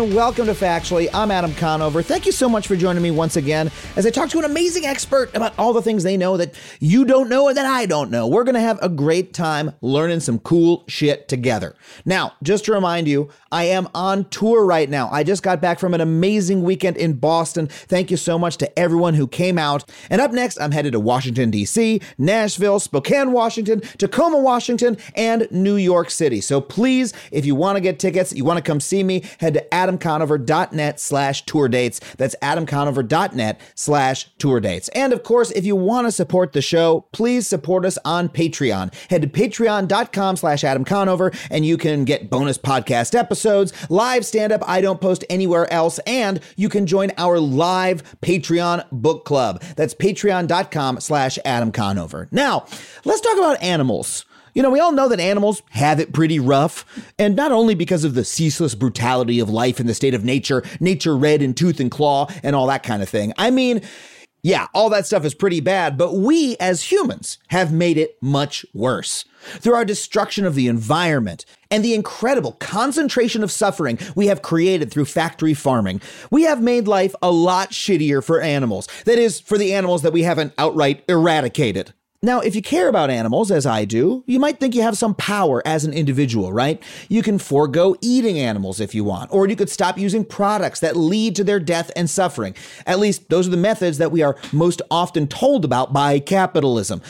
welcome to Factually. I'm Adam Conover. Thank you so much for joining me once again as I talk to an amazing expert about all the things they know that you don't know and that I don't know. We're going to have a great time learning some cool shit together. Now, just to remind you, I am on tour right now. I just got back from an amazing weekend in Boston. Thank you so much to everyone who came out. And up next, I'm headed to Washington, D.C., Nashville, Spokane, Washington, Tacoma, Washington, and New York City. So please, if you want to get tickets, you want to come see me, head to adamconover.net slash tour dates. That's adamconover.net slash tour dates. And of course, if you want to support the show, please support us on Patreon. Head to patreon.com slash adamconover and you can get bonus podcast episodes, live stand up I don't post anywhere else, and you can join our live Patreon book club. That's patreon.com slash adamconover. Now, let's talk about animals. You know, we all know that animals have it pretty rough, and not only because of the ceaseless brutality of life in the state of nature, nature red in tooth and claw, and all that kind of thing. I mean, yeah, all that stuff is pretty bad, but we as humans have made it much worse. Through our destruction of the environment and the incredible concentration of suffering we have created through factory farming, we have made life a lot shittier for animals. That is, for the animals that we haven't outright eradicated. Now, if you care about animals, as I do, you might think you have some power as an individual, right? You can forego eating animals if you want, or you could stop using products that lead to their death and suffering. At least, those are the methods that we are most often told about by capitalism.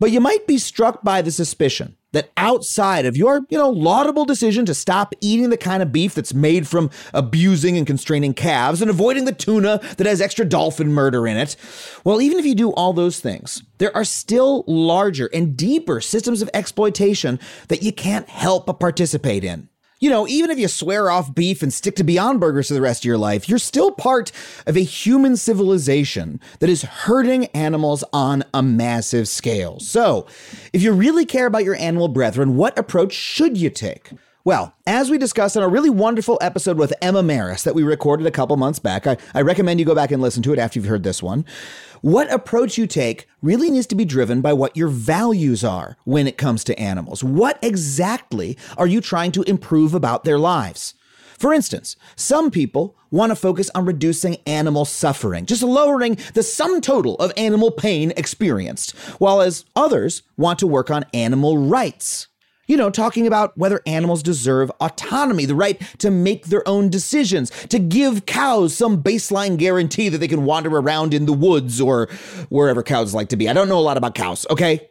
But you might be struck by the suspicion that outside of your, you know, laudable decision to stop eating the kind of beef that's made from abusing and constraining calves and avoiding the tuna that has extra dolphin murder in it, well, even if you do all those things, there are still larger and deeper systems of exploitation that you can't help but participate in you know, even if you swear off beef and stick to Beyond Burgers for the rest of your life, you're still part of a human civilization that is hurting animals on a massive scale. So, if you really care about your animal brethren, what approach should you take? Well, as we discussed in a really wonderful episode with Emma Marris that we recorded a couple months back, I, I, recommend you go back and listen to it after you've heard this one. What approach you take really needs to be driven by what your values are when it comes to animals. What exactly are you trying to improve about their lives? For instance, some people want to focus on reducing animal suffering, just lowering the sum total of animal pain experienced, while as others want to work on animal rights. You know, talking about whether animals deserve autonomy, the right to make their own decisions, to give cows some baseline guarantee that they can wander around in the woods or wherever cows like to be. I don't know a lot about cows, okay?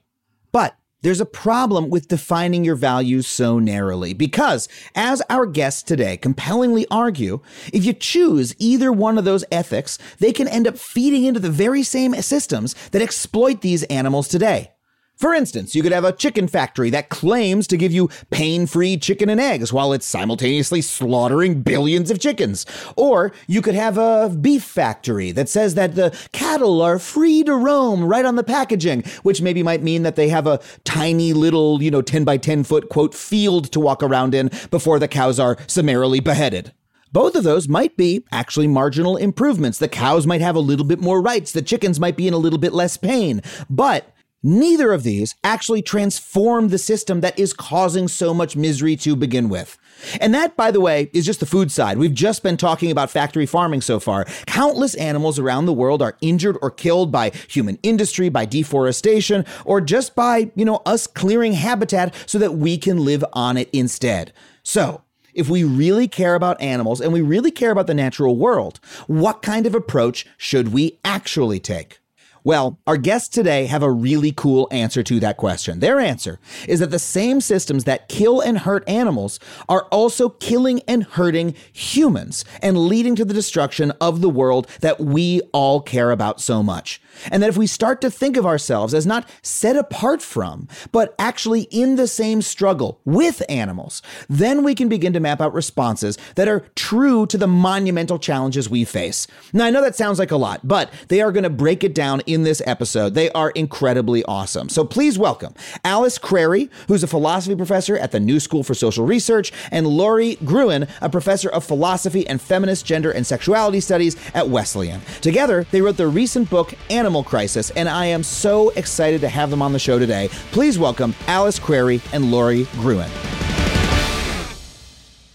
But there's a problem with defining your values so narrowly because, as our guests today compellingly argue, if you choose either one of those ethics, they can end up feeding into the very same systems that exploit these animals today. For instance, you could have a chicken factory that claims to give you pain free chicken and eggs while it's simultaneously slaughtering billions of chickens. Or you could have a beef factory that says that the cattle are free to roam right on the packaging, which maybe might mean that they have a tiny little, you know, 10 by 10 foot, quote, field to walk around in before the cows are summarily beheaded. Both of those might be actually marginal improvements. The cows might have a little bit more rights, the chickens might be in a little bit less pain. But Neither of these actually transform the system that is causing so much misery to begin with. And that, by the way, is just the food side. We've just been talking about factory farming so far. Countless animals around the world are injured or killed by human industry, by deforestation, or just by, you know, us clearing habitat so that we can live on it instead. So, if we really care about animals and we really care about the natural world, what kind of approach should we actually take? Well, our guests today have a really cool answer to that question. Their answer is that the same systems that kill and hurt animals are also killing and hurting humans and leading to the destruction of the world that we all care about so much. And that if we start to think of ourselves as not set apart from, but actually in the same struggle with animals, then we can begin to map out responses that are true to the monumental challenges we face. Now, I know that sounds like a lot, but they are going to break it down in this episode. They are incredibly awesome. So please welcome Alice Crary, who's a philosophy professor at the New School for Social Research, and Lori Gruen, a professor of philosophy and feminist gender and sexuality studies at Wesleyan. Together, they wrote the recent book, Animal Crisis, and I am so excited to have them on the show today. Please welcome Alice Crary and Lori Gruen.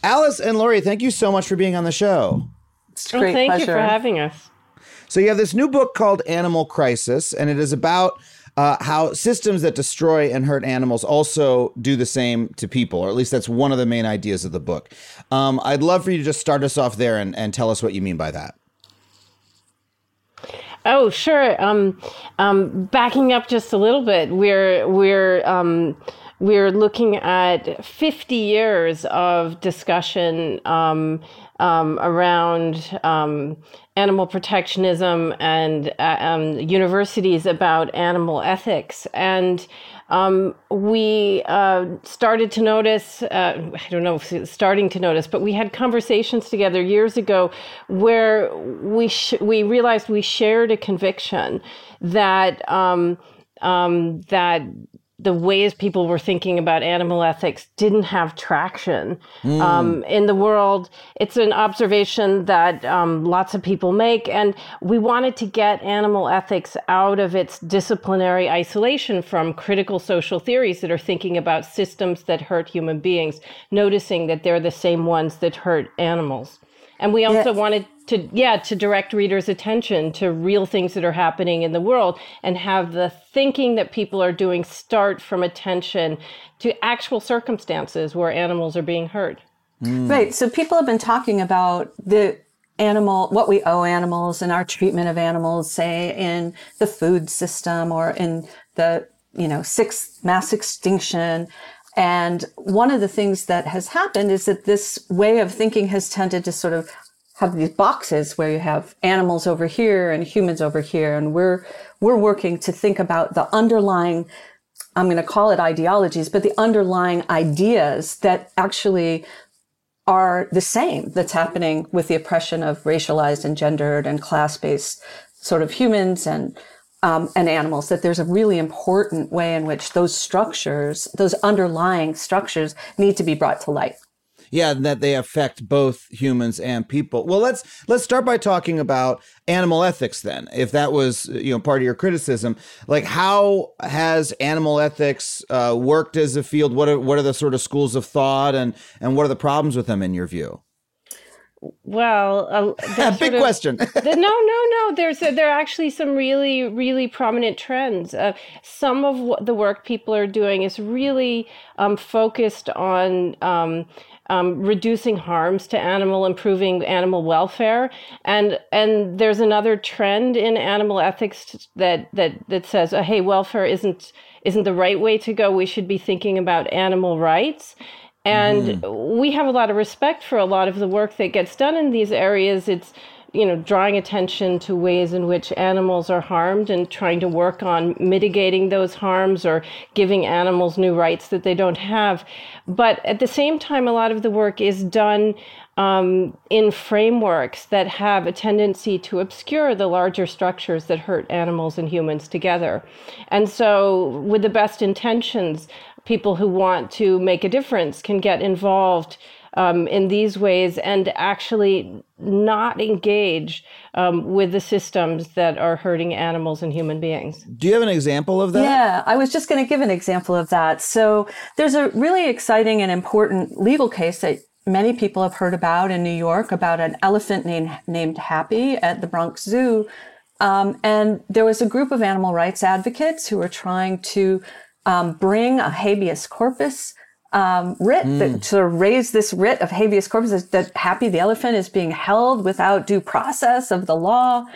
Alice and Lori, thank you so much for being on the show. It's a great thank pleasure. you for having us. So you have this new book called Animal Crisis, and it is about uh, how systems that destroy and hurt animals also do the same to people, or at least that's one of the main ideas of the book. Um, I'd love for you to just start us off there and, and tell us what you mean by that. Oh, sure. Um, um, backing up just a little bit, we're we're um, we're looking at 50 years of discussion um, um, around um, animal protectionism and uh, um, universities about animal ethics. And um, we uh, started to notice, uh, I don't know if starting to notice, but we had conversations together years ago where we, sh- we realized we shared a conviction that, um, um, that the ways people were thinking about animal ethics didn't have traction mm. um, in the world. It's an observation that um, lots of people make, and we wanted to get animal ethics out of its disciplinary isolation from critical social theories that are thinking about systems that hurt human beings, noticing that they're the same ones that hurt animals. And we also yeah. wanted to, yeah, to direct readers' attention to real things that are happening in the world and have the thinking that people are doing start from attention to actual circumstances where animals are being hurt. Mm. Right. So people have been talking about the animal, what we owe animals and our treatment of animals, say in the food system or in the, you know, sixth mass extinction. And one of the things that has happened is that this way of thinking has tended to sort of have these boxes where you have animals over here and humans over here. And we're, we're working to think about the underlying, I'm going to call it ideologies, but the underlying ideas that actually are the same that's happening with the oppression of racialized and gendered and class based sort of humans and um, and animals, that there's a really important way in which those structures, those underlying structures need to be brought to light. Yeah, that they affect both humans and people. Well, let's let's start by talking about animal ethics then. If that was you know part of your criticism, like how has animal ethics uh, worked as a field? What are what are the sort of schools of thought and and what are the problems with them in your view? Well, uh, big of, question. the, no, no, no. There's a, there are actually some really, really prominent trends. Uh, some of what the work people are doing is really um, focused on um, um, reducing harms to animal, improving animal welfare, and and there's another trend in animal ethics that that that says, oh, hey, welfare isn't isn't the right way to go. We should be thinking about animal rights. And mm. we have a lot of respect for a lot of the work that gets done in these areas. It's you know drawing attention to ways in which animals are harmed and trying to work on mitigating those harms or giving animals new rights that they don't have. But at the same time a lot of the work is done um, in frameworks that have a tendency to obscure the larger structures that hurt animals and humans together. And so with the best intentions people who want to make a difference can get involved um, in these ways and actually not engage um, with the systems that are hurting animals and human beings. Do you have an example of that? Yeah, I was just going to give an example of that. So there's a really exciting and important legal case that many people have heard about in New York about an elephant named, named Happy at the Bronx Zoo. Um, and there was a group of animal rights advocates who were trying to um, bring a habeas corpus um, writ mm. that sort of raise this writ of habeas corpus that Happy the elephant is being held without due process of the law.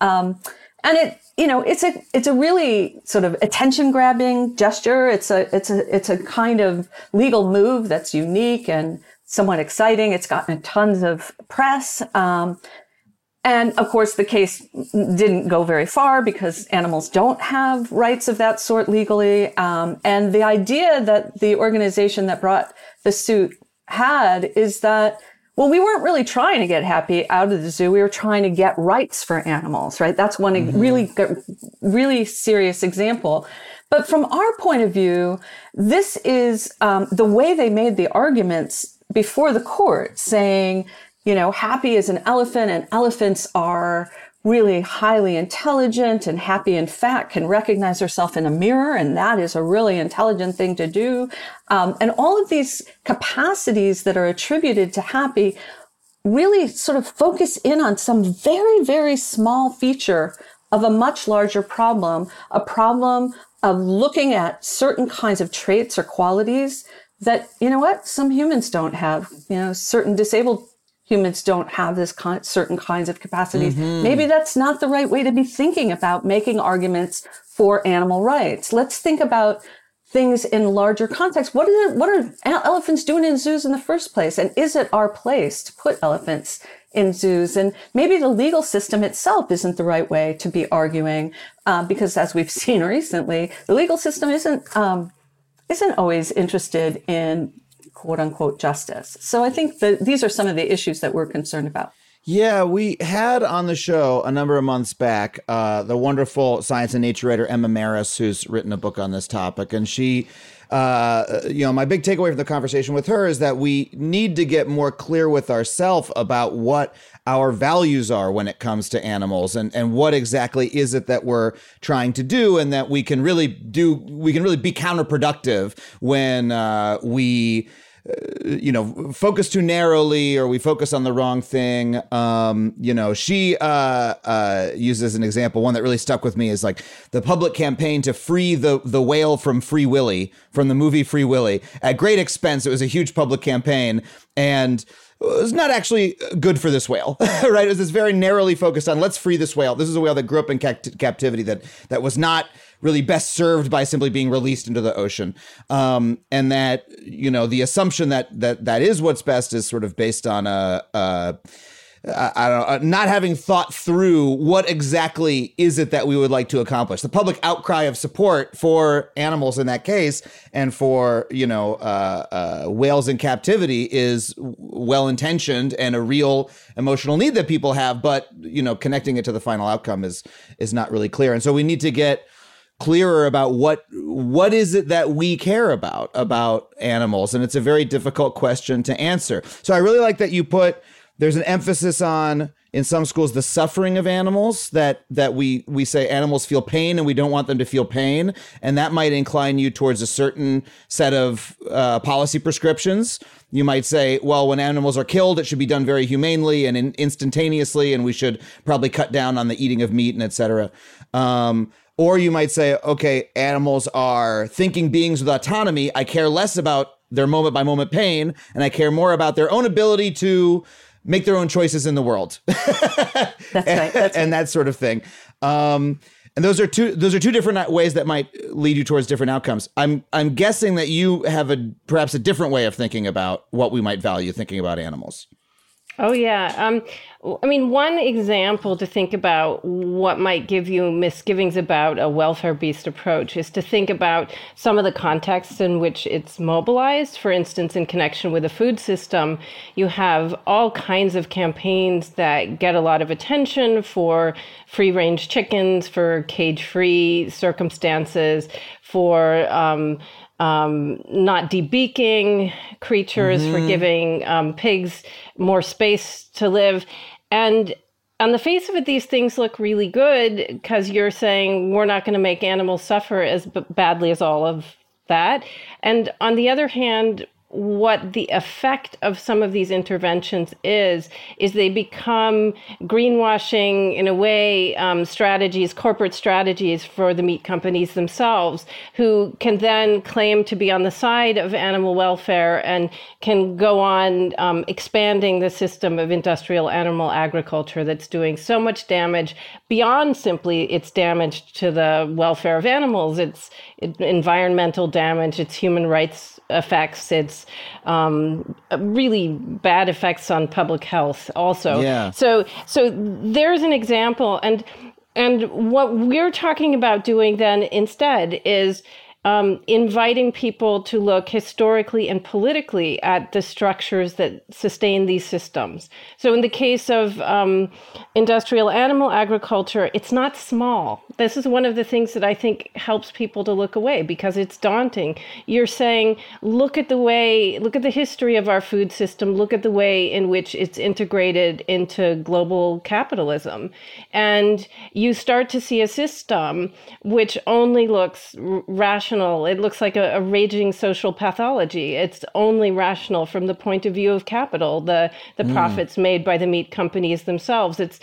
Um, and it, you know, it's a, it's a really sort of attention grabbing gesture. It's a, it's a, it's a kind of legal move that's unique and somewhat exciting. It's gotten tons of press. Um, and of course, the case didn't go very far because animals don't have rights of that sort legally. Um, and the idea that the organization that brought the suit had is that, well, we weren't really trying to get happy out of the zoo. We were trying to get rights for animals, right? That's one mm-hmm. really, really serious example. But from our point of view, this is um, the way they made the arguments before the court saying, you know, happy is an elephant and elephants are really highly intelligent and happy and fat can recognize herself in a mirror and that is a really intelligent thing to do. Um, and all of these capacities that are attributed to happy really sort of focus in on some very very small feature of a much larger problem a problem of looking at certain kinds of traits or qualities that you know what some humans don't have you know certain disabled humans don't have this kind, certain kinds of capacities. Mm-hmm. Maybe that's not the right way to be thinking about making arguments for animal rights. Let's think about things in larger context. What are what are elephants doing in zoos in the first place? And is it our place to put elephants in zoos? And maybe the legal system itself isn't the right way to be arguing, uh, because as we've seen recently, the legal system isn't um, isn't always interested in quote unquote justice. So I think that these are some of the issues that we're concerned about. Yeah, we had on the show a number of months back uh, the wonderful science and nature writer Emma Marris, who's written a book on this topic, and she. Uh, you know, my big takeaway from the conversation with her is that we need to get more clear with ourselves about what our values are when it comes to animals and, and what exactly is it that we're trying to do and that we can really do, we can really be counterproductive when uh, we you know, focus too narrowly or we focus on the wrong thing. Um, you know, she uh, uh, uses an example. One that really stuck with me is like the public campaign to free the the whale from Free Willy from the movie Free Willy at great expense. It was a huge public campaign and it was not actually good for this whale, right? It was this very narrowly focused on let's free this whale. This is a whale that grew up in captivity that that was not really best served by simply being released into the ocean. Um, and that, you know, the assumption that that that is what's best is sort of based on a, a I don't know, uh, not having thought through what exactly is it that we would like to accomplish. The public outcry of support for animals in that case and for, you know, uh, uh, whales in captivity is well intentioned and a real emotional need that people have, but, you know, connecting it to the final outcome is is not really clear. And so we need to get clearer about what what is it that we care about about animals? And it's a very difficult question to answer. So i really like that you put there's an emphasis on in some schools the suffering of animals that that we we say animals feel pain and we don't want them to feel pain. And that might incline you towards a certain set of uh, policy prescriptions. You might say well when animals are killed it should be done very humanely and in, instantaneously and we should probably cut down on the eating of meat and etc um, or you might say, okay, animals are thinking beings with autonomy. I care less about their moment by moment pain, and I care more about their own ability to make their own choices in the world. that's right. That's and that sort of thing. Um, and those are two those are two different ways that might lead you towards different outcomes. I'm I'm guessing that you have a perhaps a different way of thinking about what we might value thinking about animals. Oh yeah. Um, I mean, one example to think about what might give you misgivings about a welfare-based approach is to think about some of the contexts in which it's mobilized. For instance, in connection with the food system, you have all kinds of campaigns that get a lot of attention for free-range chickens, for cage-free circumstances, for um, um, not debeaking creatures, mm-hmm. for giving um, pigs more space to live. And on the face of it, these things look really good because you're saying we're not going to make animals suffer as b- badly as all of that. And on the other hand, what the effect of some of these interventions is is they become greenwashing in a way um, strategies corporate strategies for the meat companies themselves who can then claim to be on the side of animal welfare and can go on um, expanding the system of industrial animal agriculture that's doing so much damage beyond simply its damage to the welfare of animals. It's environmental damage it's human rights effects it's um, really bad effects on public health also. Yeah. So so there's an example and and what we're talking about doing then instead is um, inviting people to look historically and politically at the structures that sustain these systems. So, in the case of um, industrial animal agriculture, it's not small. This is one of the things that I think helps people to look away because it's daunting. You're saying, look at the way, look at the history of our food system, look at the way in which it's integrated into global capitalism. And you start to see a system which only looks rational rational. It looks like a, a, raging social pathology. It's only rational from the point of view of capital, the the mm. profits made by the meat companies themselves. It's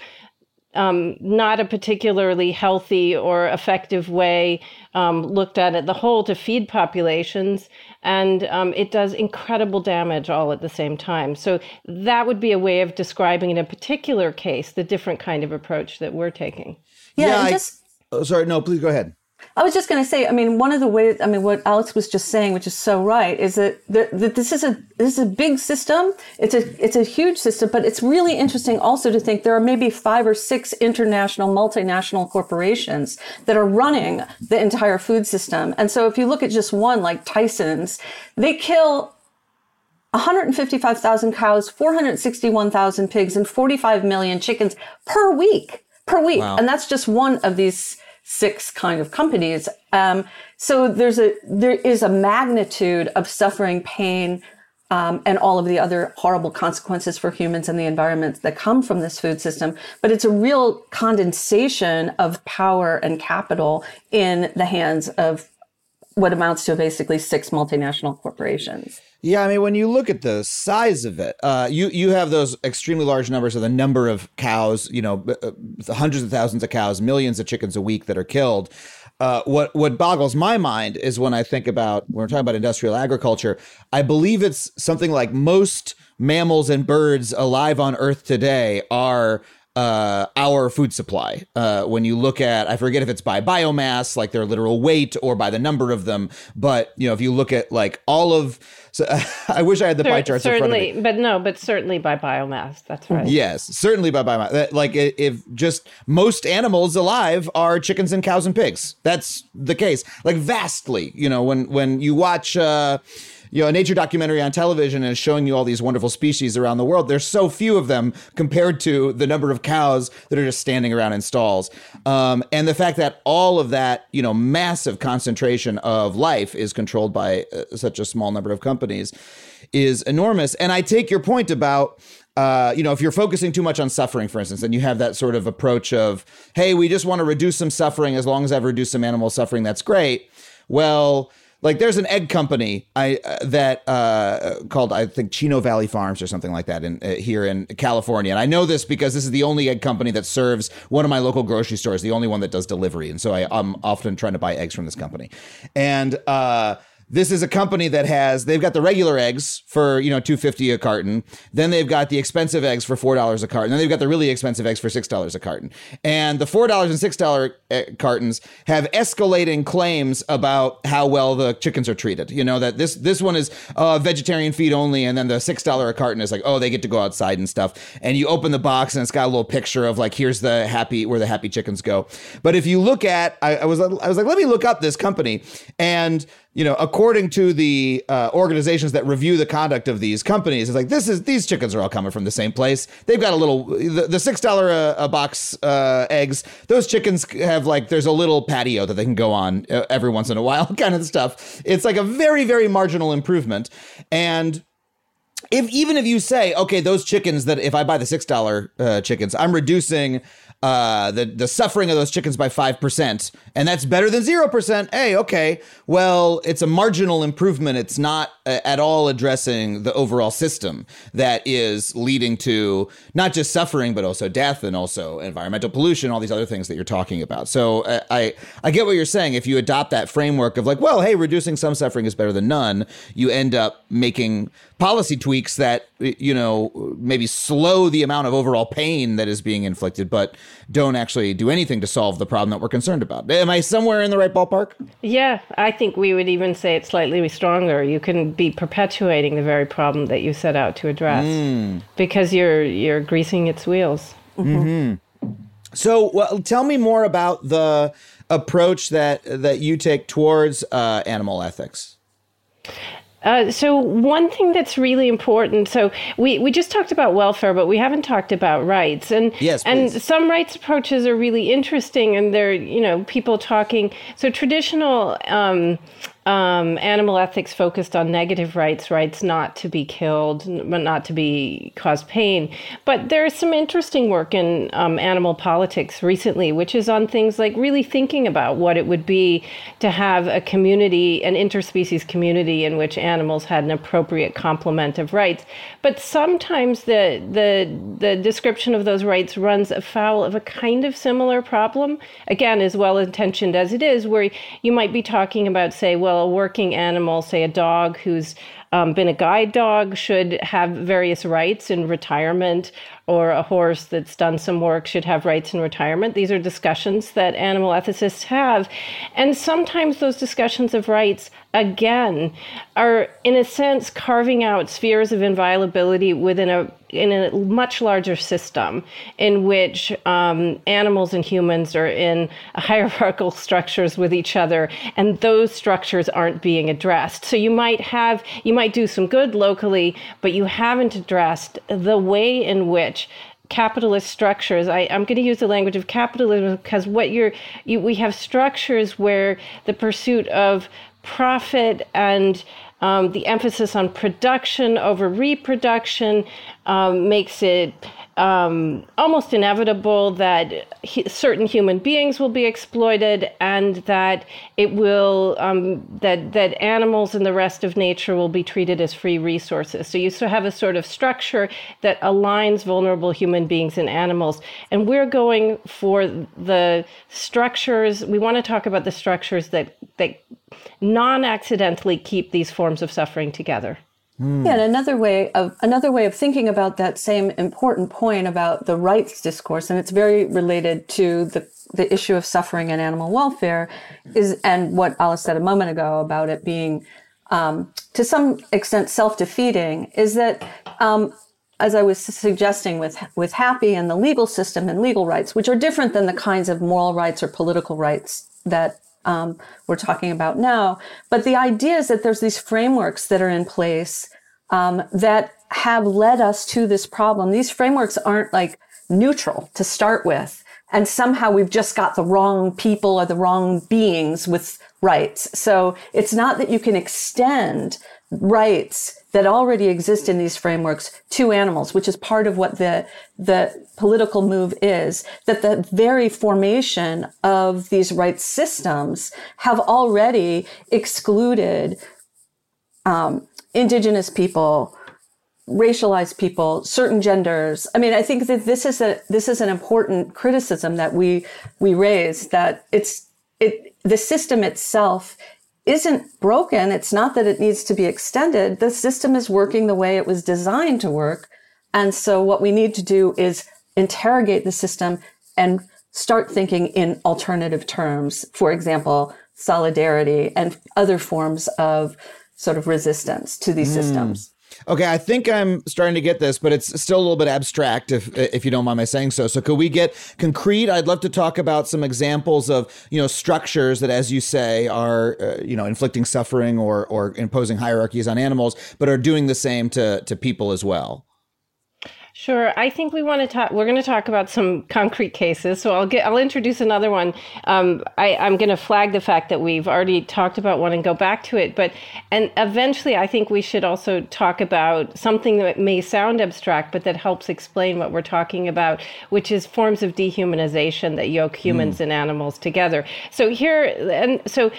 um, not a particularly healthy or effective way um, looked at at the whole to feed populations, and um, it does incredible damage all at the same time. So that would be a way of describing in a particular case the different kind of approach that we're taking. Yeah, yeah I, just. Oh, sorry, no, please go ahead. I was just going to say, I mean, one of the ways, I mean, what Alex was just saying, which is so right, is that, that, that this is a this is a big system. It's a it's a huge system, but it's really interesting also to think there are maybe five or six international multinational corporations that are running the entire food system. And so, if you look at just one, like Tyson's, they kill 155,000 cows, 461,000 pigs, and 45 million chickens per week. Per week, wow. and that's just one of these six kind of companies. Um, so there's a there is a magnitude of suffering, pain, um, and all of the other horrible consequences for humans and the environment that come from this food system. But it's a real condensation of power and capital in the hands of what amounts to basically six multinational corporations. Yeah, I mean, when you look at the size of it, uh, you you have those extremely large numbers of the number of cows, you know, uh, hundreds of thousands of cows, millions of chickens a week that are killed. Uh, what what boggles my mind is when I think about when we're talking about industrial agriculture. I believe it's something like most mammals and birds alive on Earth today are uh, our food supply. Uh, when you look at, I forget if it's by biomass, like their literal weight, or by the number of them. But you know, if you look at like all of, so I wish I had the pie charts certainly, in front of me. but no, but certainly by biomass. That's right. Yes, certainly by biomass. Like if just most animals alive are chickens and cows and pigs. That's the case. Like vastly, you know, when when you watch. Uh, you know, a nature documentary on television and is showing you all these wonderful species around the world. There's so few of them compared to the number of cows that are just standing around in stalls. Um, and the fact that all of that, you know, massive concentration of life is controlled by uh, such a small number of companies is enormous. And I take your point about uh, you know, if you're focusing too much on suffering, for instance, and you have that sort of approach of, hey, we just want to reduce some suffering as long as I've reduced some animal suffering, that's great. Well, like there's an egg company I uh, that uh, called I think Chino Valley Farms or something like that in uh, here in California, and I know this because this is the only egg company that serves one of my local grocery stores, the only one that does delivery, and so I, I'm often trying to buy eggs from this company, and uh, this is a company that has they've got the regular eggs for you know 250 a carton. Then they've got the expensive eggs for $4 a carton. Then they've got the really expensive eggs for $6 a carton. And the $4 and $6 eh, cartons have escalating claims about how well the chickens are treated. You know that this this one is uh, vegetarian feed only and then the $6 a carton is like oh they get to go outside and stuff. And you open the box and it's got a little picture of like here's the happy where the happy chickens go. But if you look at I, I was I was like let me look up this company. And you know, according to the uh, organizations that review the conduct of these companies, it's like this is these chickens are all coming from the same place. They've got a little the, the six dollar a, a, box uh, eggs. Those chickens have like there's a little patio that they can go on uh, every once in a while, kind of stuff. It's like a very very marginal improvement, and if even if you say okay, those chickens that if I buy the six dollar uh, chickens, I'm reducing uh, the the suffering of those chickens by five percent, and that's better than zero percent. Hey, okay, well, it's a marginal improvement. It's not uh, at all addressing the overall system that is leading to not just suffering but also death and also environmental pollution, all these other things that you're talking about. So uh, I I get what you're saying. If you adopt that framework of like, well, hey, reducing some suffering is better than none, you end up making policy tweaks that you know maybe slow the amount of overall pain that is being inflicted but don't actually do anything to solve the problem that we're concerned about am i somewhere in the right ballpark yeah i think we would even say it's slightly stronger you can be perpetuating the very problem that you set out to address mm. because you're you're greasing its wheels mm-hmm. so well tell me more about the approach that that you take towards uh, animal ethics? Uh, so one thing that's really important. So we, we just talked about welfare, but we haven't talked about rights. And yes, and some rights approaches are really interesting, and they're you know people talking. So traditional um, um, animal ethics focused on negative rights, rights not to be killed, but not to be cause pain. But there's some interesting work in um, animal politics recently, which is on things like really thinking about what it would be to have a community, an interspecies community in which animals had an appropriate complement of rights. But sometimes the the the description of those rights runs afoul of a kind of similar problem. Again, as well intentioned as it is, where you might be talking about, say, well a working animal, say a dog who's um, been a guide dog, should have various rights in retirement, or a horse that's done some work should have rights in retirement. These are discussions that animal ethicists have. And sometimes those discussions of rights, again, are in a sense carving out spheres of inviolability within a in a much larger system in which um, animals and humans are in hierarchical structures with each other and those structures aren't being addressed so you might have you might do some good locally but you haven't addressed the way in which capitalist structures. I, am going to use the language of capitalism because what you're, you, we have structures where the pursuit of profit and um, the emphasis on production over reproduction um, makes it um, almost inevitable that he, certain human beings will be exploited, and that it will um, that that animals and the rest of nature will be treated as free resources. So you have a sort of structure that aligns vulnerable human beings and animals, and we're going for the structures. We want to talk about the structures that that non-accidentally keep these forms of suffering together. Yeah, and another way of another way of thinking about that same important point about the rights discourse, and it's very related to the the issue of suffering and animal welfare, is and what Alice said a moment ago about it being um, to some extent self defeating, is that um, as I was suggesting with with Happy and the legal system and legal rights, which are different than the kinds of moral rights or political rights that um, we're talking about now. But the idea is that there's these frameworks that are in place um, that have led us to this problem. These frameworks aren't like neutral to start with. And somehow we've just got the wrong people or the wrong beings with rights. So it's not that you can extend rights that already exist in these frameworks to animals, which is part of what the, the political move is, that the very formation of these rights systems have already excluded um, indigenous people, racialized people, certain genders. I mean, I think that this is a this is an important criticism that we we raise that it's it the system itself isn't broken. It's not that it needs to be extended. The system is working the way it was designed to work. And so what we need to do is interrogate the system and start thinking in alternative terms. For example, solidarity and other forms of sort of resistance to these mm. systems. Okay, I think I'm starting to get this, but it's still a little bit abstract if if you don't mind my saying so. So could we get concrete? I'd love to talk about some examples of, you know, structures that as you say are uh, you know, inflicting suffering or or imposing hierarchies on animals, but are doing the same to to people as well. Sure. I think we want to talk. We're going to talk about some concrete cases. So I'll get. I'll introduce another one. Um, I, I'm going to flag the fact that we've already talked about one and go back to it. But and eventually, I think we should also talk about something that may sound abstract, but that helps explain what we're talking about, which is forms of dehumanization that yoke humans mm. and animals together. So here, and so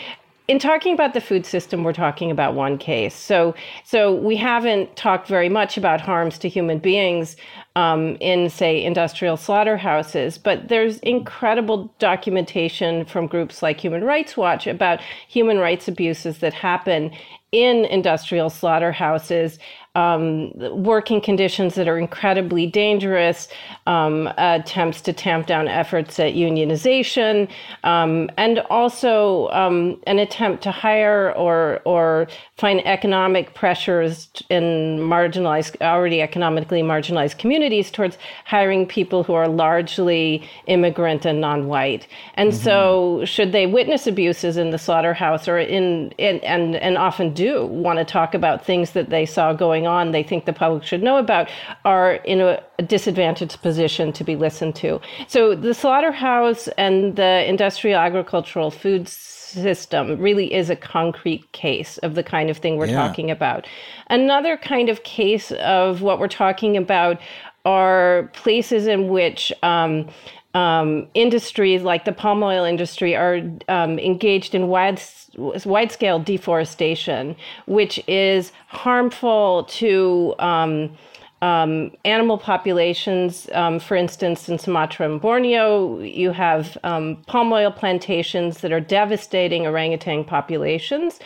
in talking about the food system, we're talking about one case. So, so we haven't talked very much about harms to human beings um, in, say, industrial slaughterhouses, but there's incredible documentation from groups like Human Rights Watch about human rights abuses that happen in industrial slaughterhouses um, working conditions that are incredibly dangerous, um, attempts to tamp down efforts at unionization, um, and also um, an attempt to hire or or find economic pressures in marginalized, already economically marginalized communities towards hiring people who are largely immigrant and non-white. And mm-hmm. so, should they witness abuses in the slaughterhouse or in, in and and often do want to talk about things that they saw going on they think the public should know about are in a, a disadvantaged position to be listened to. So the slaughterhouse and the industrial agricultural food system really is a concrete case of the kind of thing we're yeah. talking about. Another kind of case of what we're talking about are places in which um, um, industries like the palm oil industry are um, engaged in wide wide scale deforestation, which is harmful to um, um, animal populations. Um, for instance, in Sumatra and Borneo, you have um, palm oil plantations that are devastating orangutan populations.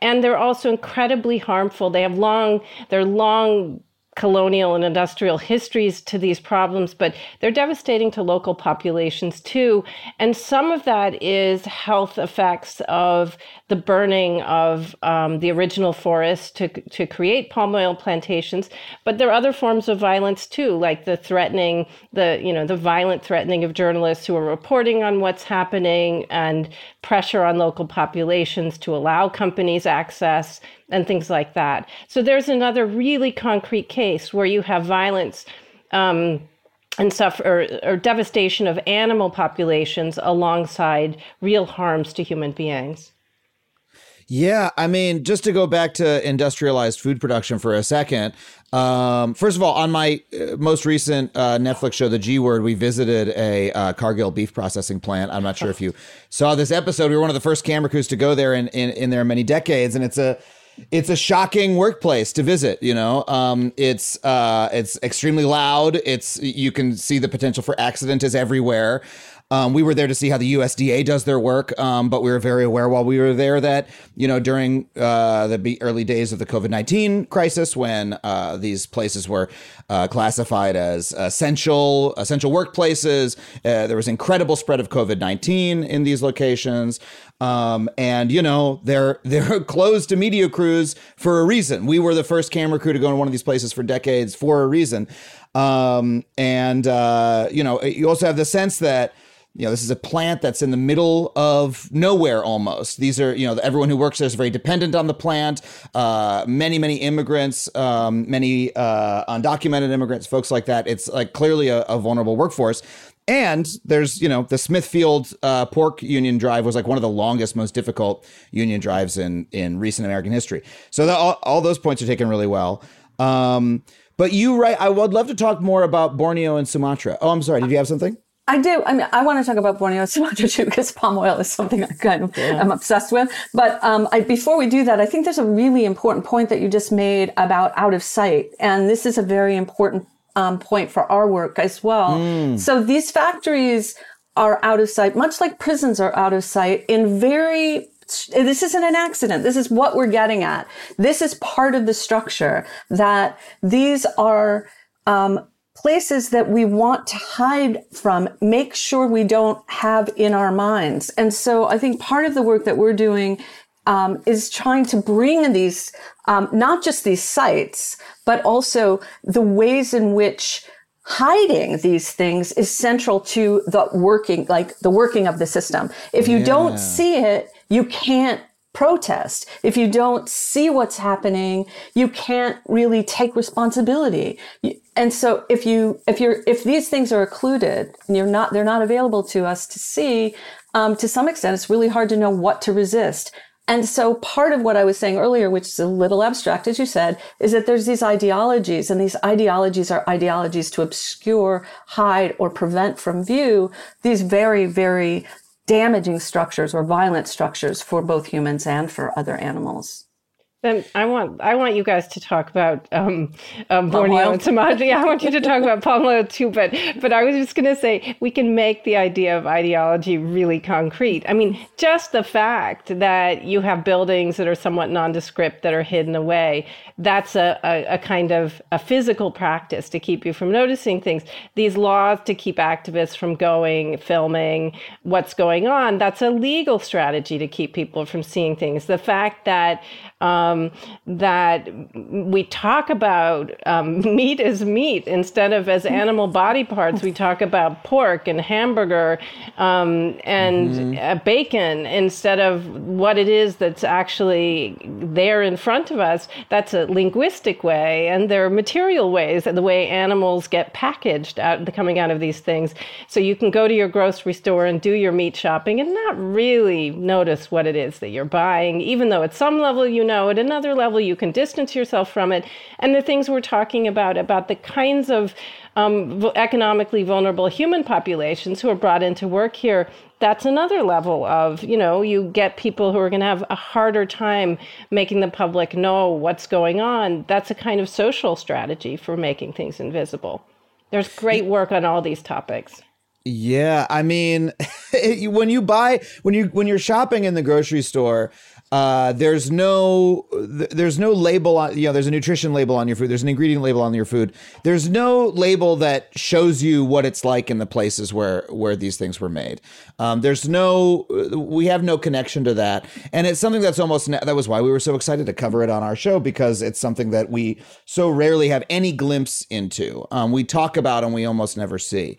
And they're also incredibly harmful. They have long, they're long colonial and industrial histories to these problems, but they're devastating to local populations too. And some of that is health effects of the burning of um, the original forest to, to create palm oil plantations. But there are other forms of violence too, like the threatening, the you know, the violent threatening of journalists who are reporting on what's happening and pressure on local populations to allow companies access and things like that. So there's another really concrete case where you have violence. Um, and suffer or, or, devastation of animal populations alongside real harms to human beings. Yeah, I mean, just to go back to industrialized food production for a second. Um, first of all, on my uh, most recent uh, Netflix show, The G Word, we visited a uh, Cargill beef processing plant. I'm not sure if you saw this episode. We were one of the first camera crews to go there in, in, in there many decades, and it's a it's a shocking workplace to visit. You know, um, it's uh, it's extremely loud. It's you can see the potential for accident is everywhere. Um, we were there to see how the USDA does their work, um, but we were very aware while we were there that you know during uh, the early days of the COVID nineteen crisis, when uh, these places were uh, classified as essential essential workplaces, uh, there was incredible spread of COVID nineteen in these locations. Um, and you know they're they're closed to media crews for a reason. We were the first camera crew to go to one of these places for decades for a reason. Um, and uh, you know you also have the sense that you know, this is a plant that's in the middle of nowhere almost. These are, you know, everyone who works there is very dependent on the plant. Uh, many, many immigrants, um, many uh, undocumented immigrants, folks like that. It's like clearly a, a vulnerable workforce. And there's, you know, the Smithfield uh, Pork Union Drive was like one of the longest, most difficult union drives in in recent American history. So the, all, all those points are taken really well. Um, but you, right? I would love to talk more about Borneo and Sumatra. Oh, I'm sorry. Did you have something? I do. I mean, I want to talk about Borneo and Sumatra too, because palm oil is something I kind of yeah. am obsessed with. But um, I, before we do that, I think there's a really important point that you just made about out of sight, and this is a very important um, point for our work as well. Mm. So these factories are out of sight, much like prisons are out of sight, in very this isn't an accident. This is what we're getting at. This is part of the structure that these are um, places that we want to hide from, make sure we don't have in our minds. And so I think part of the work that we're doing um, is trying to bring in these, um, not just these sites, but also the ways in which hiding these things is central to the working, like the working of the system. If you yeah. don't see it, you can't protest. If you don't see what's happening, you can't really take responsibility. And so if you, if you're, if these things are occluded and you're not, they're not available to us to see, um, to some extent, it's really hard to know what to resist. And so part of what I was saying earlier, which is a little abstract, as you said, is that there's these ideologies and these ideologies are ideologies to obscure, hide, or prevent from view these very, very damaging structures or violent structures for both humans and for other animals. Then I want I want you guys to talk about um, um, Borneo and Sumatra. Yeah, I want you to talk about palm oil too. But but I was just going to say we can make the idea of ideology really concrete. I mean, just the fact that you have buildings that are somewhat nondescript that are hidden away. That's a, a, a kind of a physical practice to keep you from noticing things. These laws to keep activists from going, filming what's going on. That's a legal strategy to keep people from seeing things. The fact that um, that we talk about um, meat as meat instead of as animal body parts. We talk about pork and hamburger um, and mm-hmm. uh, bacon instead of what it is that's actually there in front of us. That's a linguistic way, and there are material ways, and the way animals get packaged out coming out of these things. So you can go to your grocery store and do your meat shopping and not really notice what it is that you're buying, even though at some level you know. At another level, you can distance yourself from it. And the things we're talking about, about the kinds of um, economically vulnerable human populations who are brought into work here, that's another level of, you know, you get people who are going to have a harder time making the public know what's going on. That's a kind of social strategy for making things invisible. There's great work on all these topics. Yeah, I mean, when you buy when you when you're shopping in the grocery store, uh, there's no there's no label on you know there's a nutrition label on your food. There's an ingredient label on your food. There's no label that shows you what it's like in the places where where these things were made. Um, there's no we have no connection to that. And it's something that's almost that was why we were so excited to cover it on our show because it's something that we so rarely have any glimpse into. Um, we talk about and we almost never see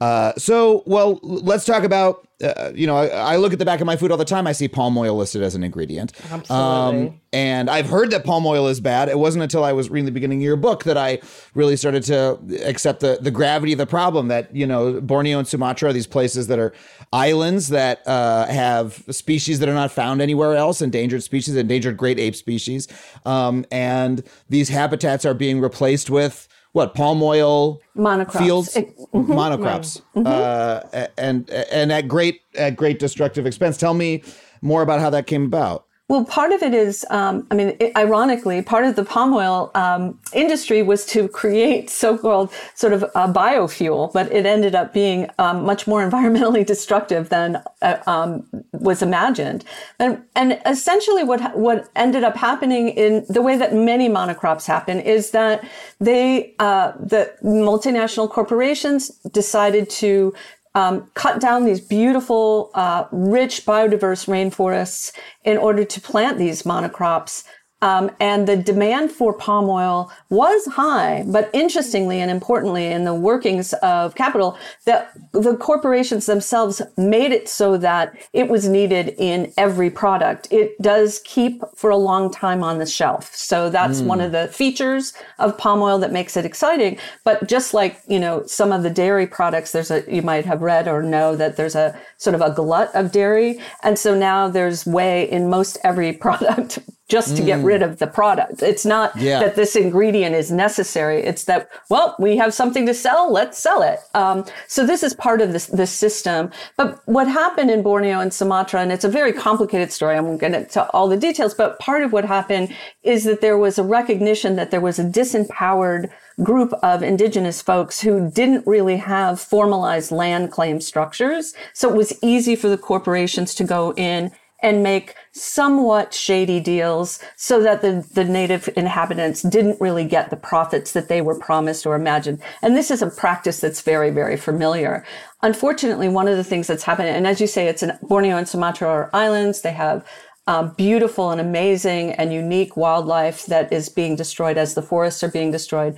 uh, so, well, let's talk about. Uh, you know, I, I, look at the back of my food all the time. I see palm oil listed as an ingredient. Absolutely. Um, and I've heard that palm oil is bad. It wasn't until I was reading the beginning of your book that I really started to accept the the gravity of the problem. That you know, Borneo and Sumatra are these places that are islands that uh, have species that are not found anywhere else, endangered species, endangered great ape species, um, and these habitats are being replaced with what palm oil monocrops. fields? Mm-hmm. monocrops. Mm-hmm. uh, and and at great at great destructive expense. Tell me more about how that came about well, part of it is, um, I mean, it, ironically, part of the palm oil um, industry was to create so-called sort of a biofuel, but it ended up being um, much more environmentally destructive than uh, um, was imagined. And, and essentially, what what ended up happening in the way that many monocrops happen is that they, uh, the multinational corporations, decided to um, cut down these beautiful, uh, rich, biodiverse rainforests in order to plant these monocrops um, and the demand for palm oil was high, but interestingly and importantly, in the workings of capital, that the corporations themselves made it so that it was needed in every product. It does keep for a long time on the shelf. So that's mm. one of the features of palm oil that makes it exciting. But just like, you know, some of the dairy products, there's a, you might have read or know that there's a sort of a glut of dairy. And so now there's whey in most every product just to mm. get rid of the product. It's not yeah. that this ingredient is necessary. It's that, well, we have something to sell. Let's sell it. Um, so this is part of this, this system. But what happened in Borneo and Sumatra, and it's a very complicated story. I won't get into all the details, but part of what happened is that there was a recognition that there was a disempowered group of indigenous folks who didn't really have formalized land claim structures. So it was easy for the corporations to go in and make somewhat shady deals so that the, the native inhabitants didn't really get the profits that they were promised or imagined. And this is a practice that's very, very familiar. Unfortunately, one of the things that's happened, and as you say, it's in Borneo and Sumatra are islands. They have um, beautiful and amazing and unique wildlife that is being destroyed as the forests are being destroyed.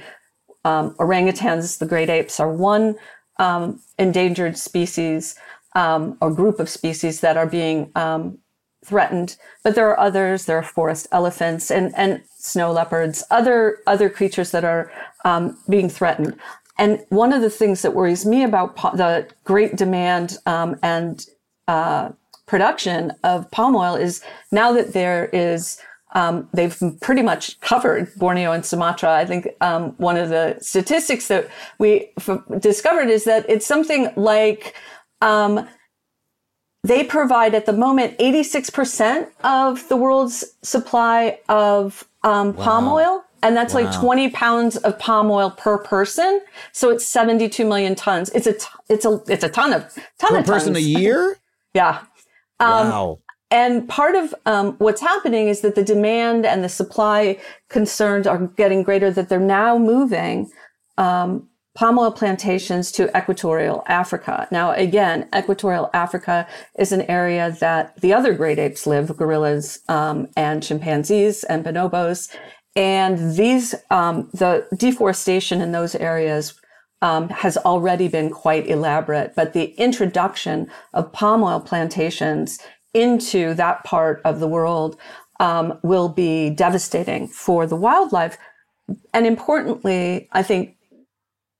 Um, orangutans, the great apes, are one um, endangered species um, or group of species that are being um, threatened, but there are others. There are forest elephants and, and snow leopards, other other creatures that are um, being threatened. And one of the things that worries me about po- the great demand um, and uh, production of palm oil is now that there is um, they've pretty much covered Borneo and Sumatra. I think um, one of the statistics that we f- discovered is that it's something like um, they provide at the moment 86% of the world's supply of um, wow. palm oil. And that's wow. like 20 pounds of palm oil per person. So it's 72 million tons. It's a, t- it's a, it's a ton of, ton per of person a year? yeah. Um, wow. And part of um, what's happening is that the demand and the supply concerns are getting greater, that they're now moving um, palm oil plantations to equatorial Africa. Now, again, equatorial Africa is an area that the other great apes live, gorillas um, and chimpanzees and bonobos. And these, um, the deforestation in those areas um, has already been quite elaborate, but the introduction of palm oil plantations into that part of the world um, will be devastating for the wildlife. And importantly, I think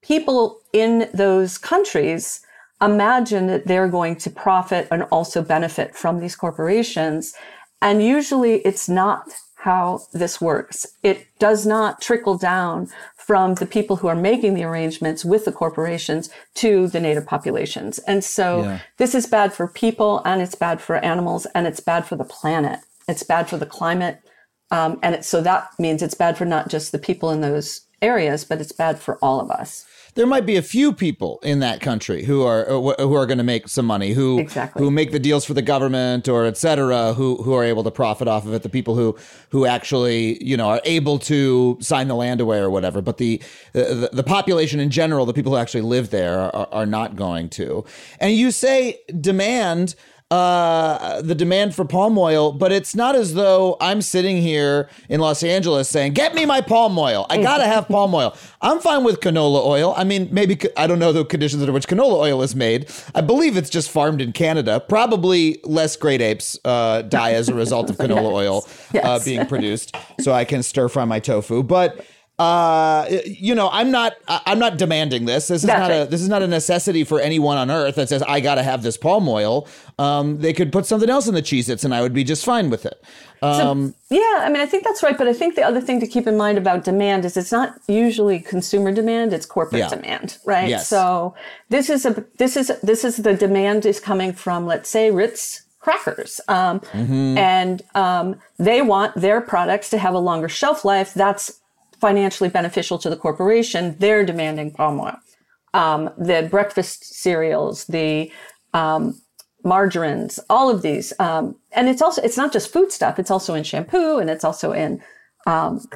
people in those countries imagine that they're going to profit and also benefit from these corporations. And usually it's not how this works. It does not trickle down from the people who are making the arrangements with the corporations to the native populations. And so yeah. this is bad for people and it's bad for animals and it's bad for the planet. It's bad for the climate. Um, and it, so that means it's bad for not just the people in those areas, but it's bad for all of us there might be a few people in that country who are uh, who are going to make some money, who exactly. who make the deals for the government or et cetera, who who are able to profit off of it. The people who who actually you know are able to sign the land away or whatever. But the the, the population in general, the people who actually live there, are, are not going to. And you say demand uh, the demand for palm oil, but it's not as though I'm sitting here in Los Angeles saying, "Get me my palm oil. I gotta have palm oil." I'm fine with canola oil. I mean, maybe I don't know the conditions under which canola oil is made. I believe it's just farmed in Canada. Probably less great apes uh, die as a result of canola yes. oil uh, yes. being produced, so I can stir fry my tofu. But uh, you know, I'm not, I'm not demanding this. This is That's not right. a, this is not a necessity for anyone on earth that says I got to have this palm oil. Um, they could put something else in the Cheez-Its and I would be just fine with it. Um, so, yeah, I mean, I think that's right. But I think the other thing to keep in mind about demand is it's not usually consumer demand; it's corporate yeah. demand, right? Yes. So this is a, this is, this is the demand is coming from, let's say, Ritz crackers. Um, mm-hmm. And um, they want their products to have a longer shelf life. That's financially beneficial to the corporation, they're demanding palm oil. Um, the breakfast cereals, the um, margarines, all of these, um, and it's also it's not just food stuff; it's also in shampoo and it's also in. Um,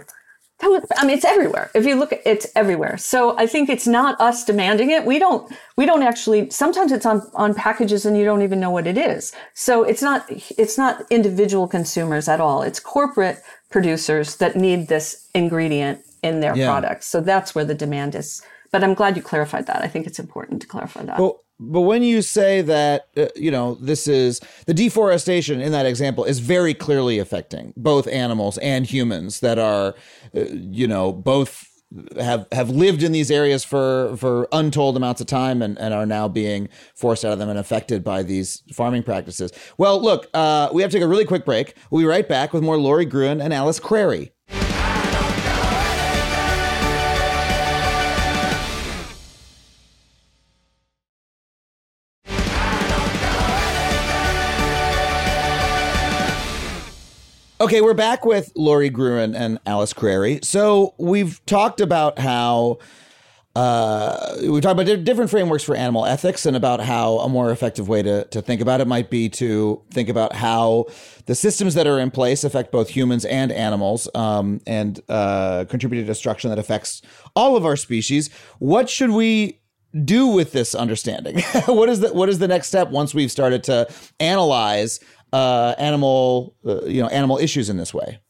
I mean, it's everywhere. If you look, it's everywhere. So I think it's not us demanding it. We don't. We don't actually. Sometimes it's on on packages and you don't even know what it is. So it's not. It's not individual consumers at all. It's corporate producers that need this ingredient in their yeah. products. So that's where the demand is. But I'm glad you clarified that. I think it's important to clarify that. Well, but when you say that, uh, you know, this is the deforestation in that example is very clearly affecting both animals and humans that are, uh, you know, both have have lived in these areas for for untold amounts of time and, and are now being forced out of them and affected by these farming practices. Well, look, uh, we have to take a really quick break. We'll be right back with more Lori Gruen and Alice Crary. Okay, we're back with Lori Gruen and Alice Crary. So we've talked about how uh, we talked about different frameworks for animal ethics and about how a more effective way to, to think about it might be to think about how the systems that are in place affect both humans and animals um, and uh, contribute to destruction that affects all of our species. What should we do with this understanding? what is the what is the next step once we've started to analyze uh, animal, uh, you know, animal issues in this way?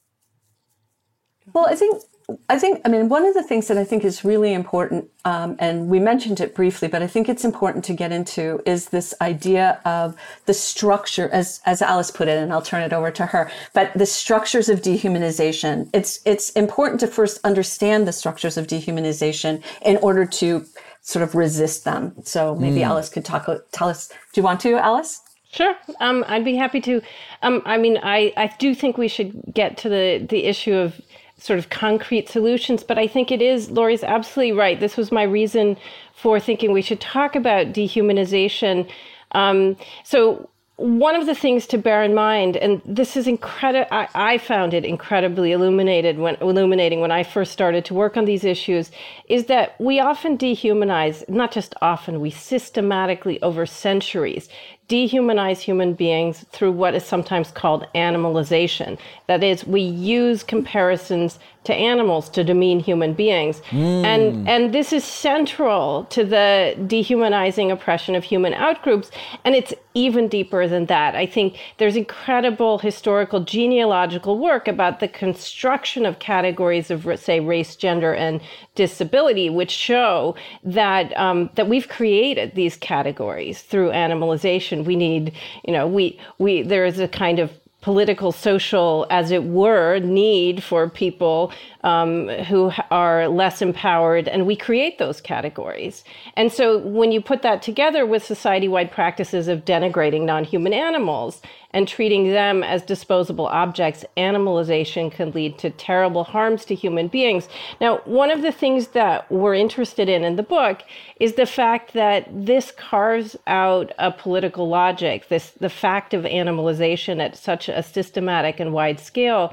Well, I think I think, I mean, one of the things that I think is really important, um, and we mentioned it briefly, but I think it's important to get into is this idea of the structure, as as Alice put it, and I'll turn it over to her. But the structures of dehumanization. It's it's important to first understand the structures of dehumanization in order to sort of resist them. So maybe mm. Alice could talk. Tell us. Do you want to, Alice? Sure, um, I'd be happy to. Um, I mean, I, I do think we should get to the, the issue of sort of concrete solutions, but I think it is, Lori's absolutely right. This was my reason for thinking we should talk about dehumanization. Um, so one of the things to bear in mind, and this is incredible, I, I, found it incredibly illuminated when illuminating when I first started to work on these issues, is that we often dehumanize, not just often, we systematically over centuries dehumanize human beings through what is sometimes called animalization. That is, we use comparisons to animals to demean human beings. Mm. And, and this is central to the dehumanizing oppression of human outgroups. And it's even deeper than that. I think there's incredible historical genealogical work about the construction of categories of, say, race, gender, and disability, which show that, um, that we've created these categories through animalization. We need, you know, we, we, there is a kind of political, social, as it were, need for people um, who are less empowered, and we create those categories. And so when you put that together with society wide practices of denigrating non human animals and treating them as disposable objects, animalization can lead to terrible harms to human beings. Now, one of the things that we're interested in in the book is the fact that this carves out a political logic, this the fact of animalization at such a systematic and wide scale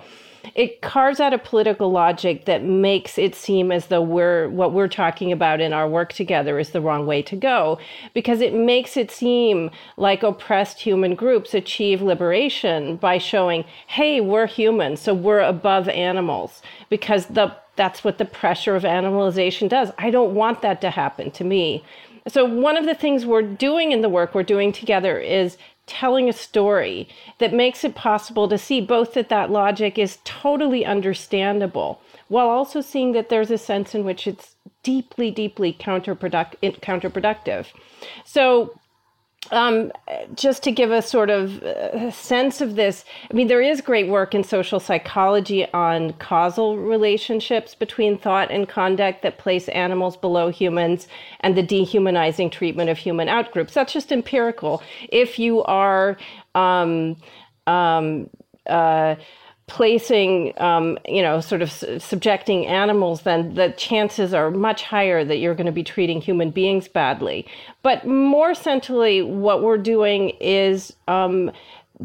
it carves out a political logic that makes it seem as though we're what we're talking about in our work together is the wrong way to go because it makes it seem like oppressed human groups achieve liberation by showing hey we're human so we're above animals because the that's what the pressure of animalization does. I don't want that to happen to me. So one of the things we're doing in the work we're doing together is telling a story that makes it possible to see both that that logic is totally understandable while also seeing that there's a sense in which it's deeply deeply counterproduct- counterproductive. So um, just to give a sort of uh, sense of this, I mean, there is great work in social psychology on causal relationships between thought and conduct that place animals below humans and the dehumanizing treatment of human outgroups. That's just empirical. If you are um, um, uh, placing, um, you know, sort of subjecting animals, then the chances are much higher that you're going to be treating human beings badly. But more centrally, what we're doing is um,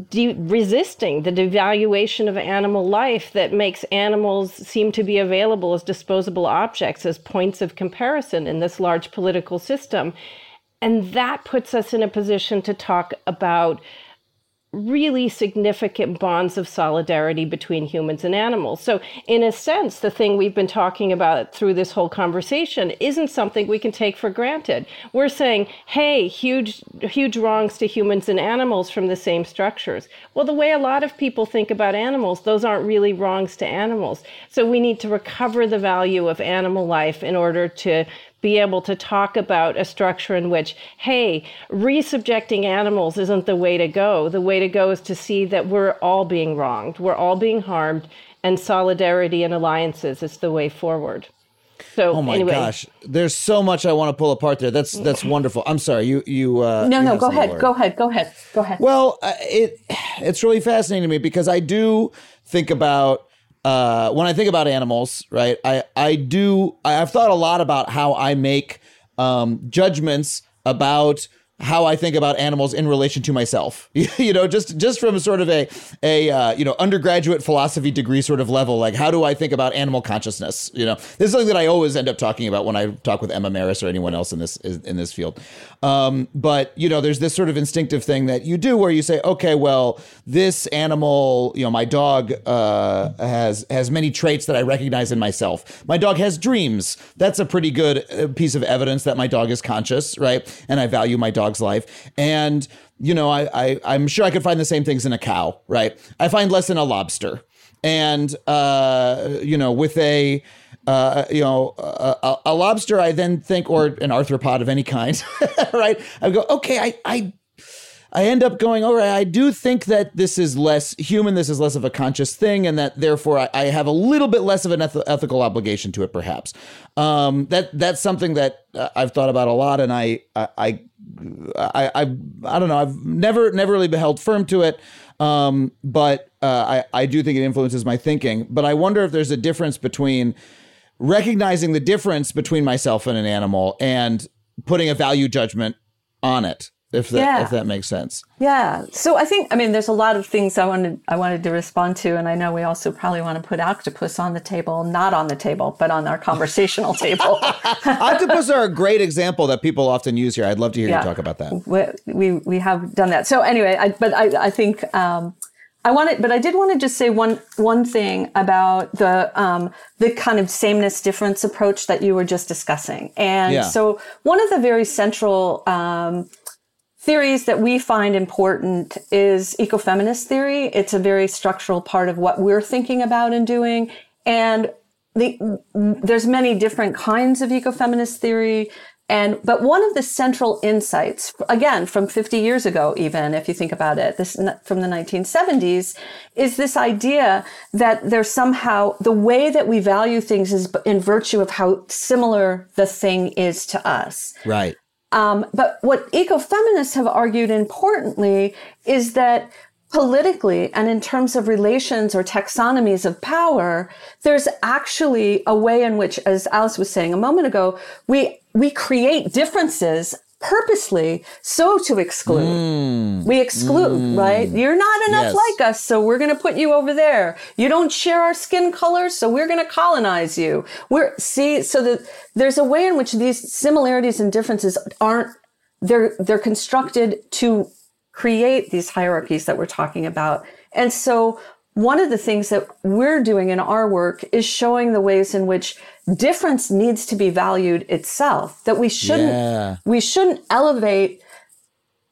de- resisting the devaluation of animal life that makes animals seem to be available as disposable objects, as points of comparison in this large political system. And that puts us in a position to talk about really significant bonds of solidarity between humans and animals. So, in a sense, the thing we've been talking about through this whole conversation isn't something we can take for granted. We're saying, hey, huge, huge wrongs to humans and animals from the same structures. Well, the way a lot of people think about animals, those aren't really wrongs to animals. So, we need to recover the value of animal life in order to be able to talk about a structure in which, hey, resubjecting animals isn't the way to go. The way to go is to see that we're all being wronged, we're all being harmed, and solidarity and alliances is the way forward. So, oh my anyway. gosh, there's so much I want to pull apart there. That's that's wonderful. I'm sorry, you you. Uh, no, you no, go ahead, go ahead, go ahead, go ahead. Well, uh, it it's really fascinating to me because I do think about uh, when I think about animals, right, I, I do, I've thought a lot about how I make um, judgments about how I think about animals in relation to myself. you know, just just from sort of a a uh, you know undergraduate philosophy degree sort of level. Like, how do I think about animal consciousness? You know, this is something that I always end up talking about when I talk with Emma Marris or anyone else in this in this field. Um, but you know, there's this sort of instinctive thing that you do where you say, okay, well, this animal, you know, my dog uh, has has many traits that I recognize in myself. My dog has dreams. That's a pretty good uh, piece of evidence that my dog is conscious, right? And I value my dog's life. And, you know, I, I, I'm sure I could find the same things in a cow, right? I find less in a lobster. And, uh, you know, with a, uh, you know, a, a, lobster, I then think, or an arthropod of any kind, right? I go, okay, I, I I end up going, all right, I do think that this is less human, this is less of a conscious thing, and that therefore I, I have a little bit less of an eth- ethical obligation to it, perhaps. Um, that that's something that uh, I've thought about a lot, and I I, I I I I don't know, I've never never really held firm to it. Um, but uh, I I do think it influences my thinking. But I wonder if there's a difference between recognizing the difference between myself and an animal and putting a value judgment on it if that Yeah. if that makes sense. Yeah. So I think I mean there's a lot of things I wanted I wanted to respond to, and I know we also probably want to put octopus on the table, not on the table, but on our conversational table. Octopus are a great example that people often use here. I'd love to hear Yeah. you talk about that. we, we we have done that. So anyway, I, but I I think um, I wanted, but I did want to just say one one thing about the um, the kind of sameness difference approach that you were just discussing. And Yeah. so one of the very central um, theories that we find important is ecofeminist theory. It's a very structural part of what we're thinking about and doing. And the, there's many different kinds of ecofeminist theory. And, but one of the central insights, again, from 50 years ago, even if you think about it, this from the 1970s, is this idea that there's somehow the way that we value things is in virtue of how similar the thing is to us. Right. Um, but what ecofeminists have argued importantly is that politically and in terms of relations or taxonomies of power, there's actually a way in which, as Alice was saying a moment ago, we we create differences purposely so to exclude. Mm. We exclude, mm. right? You're not enough Yes. like us, so we're going to put you over there. You don't share our skin color, so we're going to colonize you. We're see so that there's a way in which these similarities and differences aren't they're they're constructed to create these hierarchies that we're talking about. And so one of the things that we're doing in our work is showing the ways in which difference needs to be valued itself that we shouldn't Yeah. we shouldn't elevate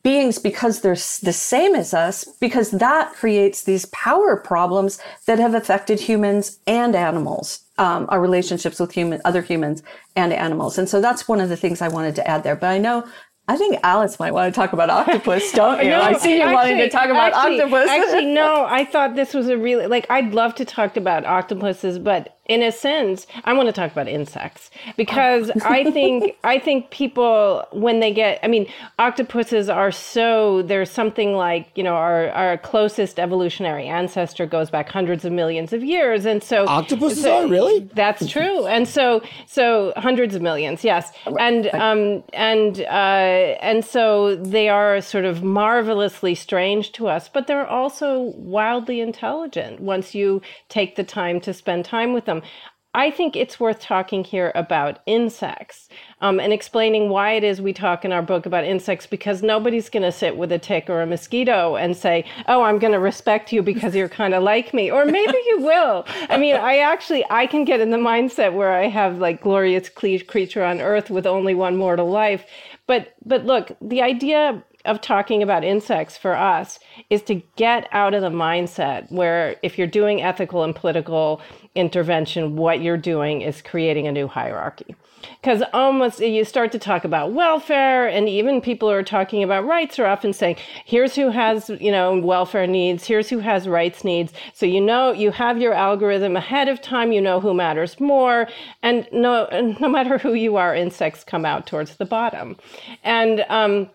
beings because they're the same as us because that creates these power problems that have affected humans and animals um, our relationships with human other humans and animals. And so that's one of the things i wanted to add there. But i know i think alice might want to talk about octopus don't you? No, i see you wanting to talk about actually- octopus. actually, no, I thought this was a really like I'd love to talk about octopuses, but in a sense, I want to talk about insects because I think I think people when they get I mean, octopuses are so there's something like, you know, our our closest evolutionary ancestor goes back hundreds of millions of years and so Octopuses so- are really? that's true. And so, so hundreds of millions, yes. And um, and uh, and so they are sort of marvelously strange to us, but they're also wildly intelligent once you take the time to spend time with them. I think it's worth talking here about insects um, and explaining why it is we talk in our book about insects because nobody's going to sit with a tick or a mosquito and say, Oh, I'm going to respect you because you're kind of like me. Or maybe you will. I mean, I actually, I can get in the mindset where I have like glorious creature on earth with only one mortal life. But, but look, the idea of talking about insects for us is to get out of the mindset where if you're doing ethical and political intervention, what you're doing is creating a new hierarchy. Because almost you start to talk about welfare, and even people who are talking about rights are often saying, here's who has, you know, welfare needs, here's who has rights needs. So you know, you have your algorithm ahead of time, you know who matters more. And no, no matter who you are, insects come out towards the bottom. And, um,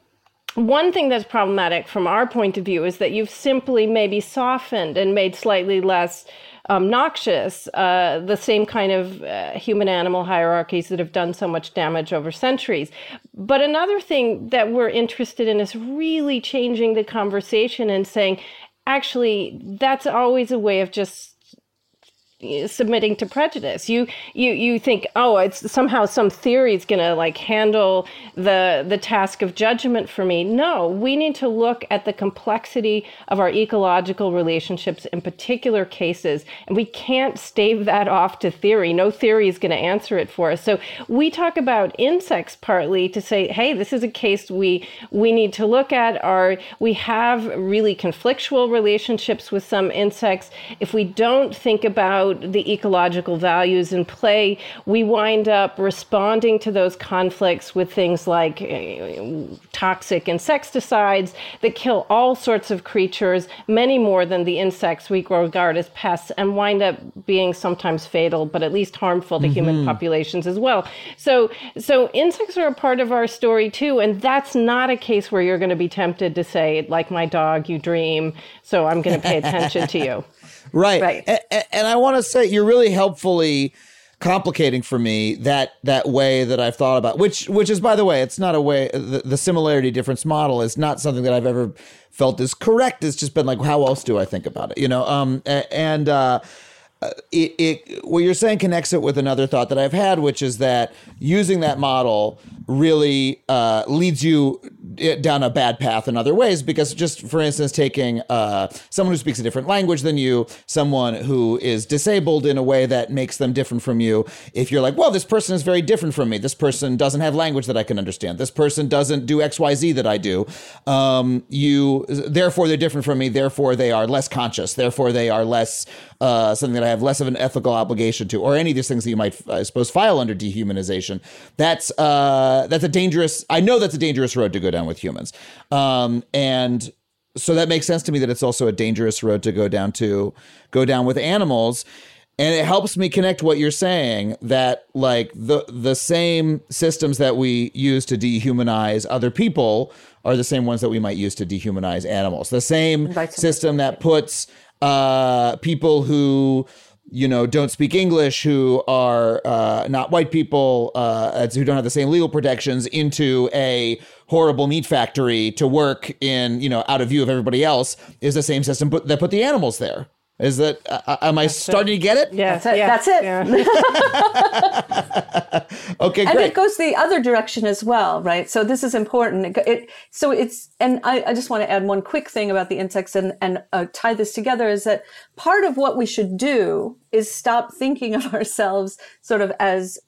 one thing that's problematic from our point of view is that you've simply maybe softened and made slightly less um, noxious uh, the same kind of uh, human animal hierarchies that have done so much damage over centuries. But another thing that we're interested in is really changing the conversation and saying, actually, that's always a way of just submitting to prejudice. You you you think, oh, it's somehow some theory is going to like handle the the task of judgment for me. No, we need to look at the complexity of our ecological relationships in particular cases, and we can't stave that off to theory. No theory is going to answer it for us. So we talk about insects partly to say, hey, this is a case we we need to look at. Are we have really conflictual relationships with some insects? If we don't think about the ecological values in play, we wind up responding to those conflicts with things like uh, toxic insecticides that kill all sorts of creatures, many more than the insects we regard as pests, and wind up being sometimes fatal, but at least harmful to human populations as well. So, so insects are a part of our story too, and that's not a case where you're going to be tempted to say, like my dog, you dream, so I'm going to pay attention to you. Right. Right. A- a- And, I want to say you're really helpfully complicating for me that that way that I've thought about. Which which is by the way, it's not a way the, the similarity difference model is not something that I've ever felt is correct. It's just been like, how else do I think about it? You know, um, and uh, it, it what you're saying connects it with another thought that I've had, which is that using that model really uh, leads you down a bad path in other ways. Because just for instance, taking uh, someone who speaks a different language than you, someone who is disabled in a way that makes them different from you. If you're like, well, this person is very different from me. This person doesn't have language that I can understand. This person doesn't do X, Y, Z that I do. Um, you therefore they're different from me. Therefore they are less conscious. Therefore they are less uh, something that I have less of an ethical obligation to, or any of these things that you might, I suppose, file under dehumanization. That's uh, that's a dangerous. I know that's a dangerous road to go down with humans, um, and so that makes sense to me that it's also a dangerous road to go down to go down with animals. And it helps me connect what you're saying that like the the same systems that we use to dehumanize other people are the same ones that we might use to dehumanize animals. The same system that puts uh, people who you know don't speak English, who are uh, not white people, uh, who don't have the same legal protections, into a horrible meat factory to work in you know out of view of everybody else is the same system that put the animals there. Is that uh, am I That's starting it. to get it? Yeah, That's it. Yeah. That's it. Yeah. okay, and it goes the other direction as well, right? So this is important. It, it so it's and I, I, just want to add one quick thing about the insects and and uh, tie this together is that part of what we should do is stop thinking of ourselves sort of as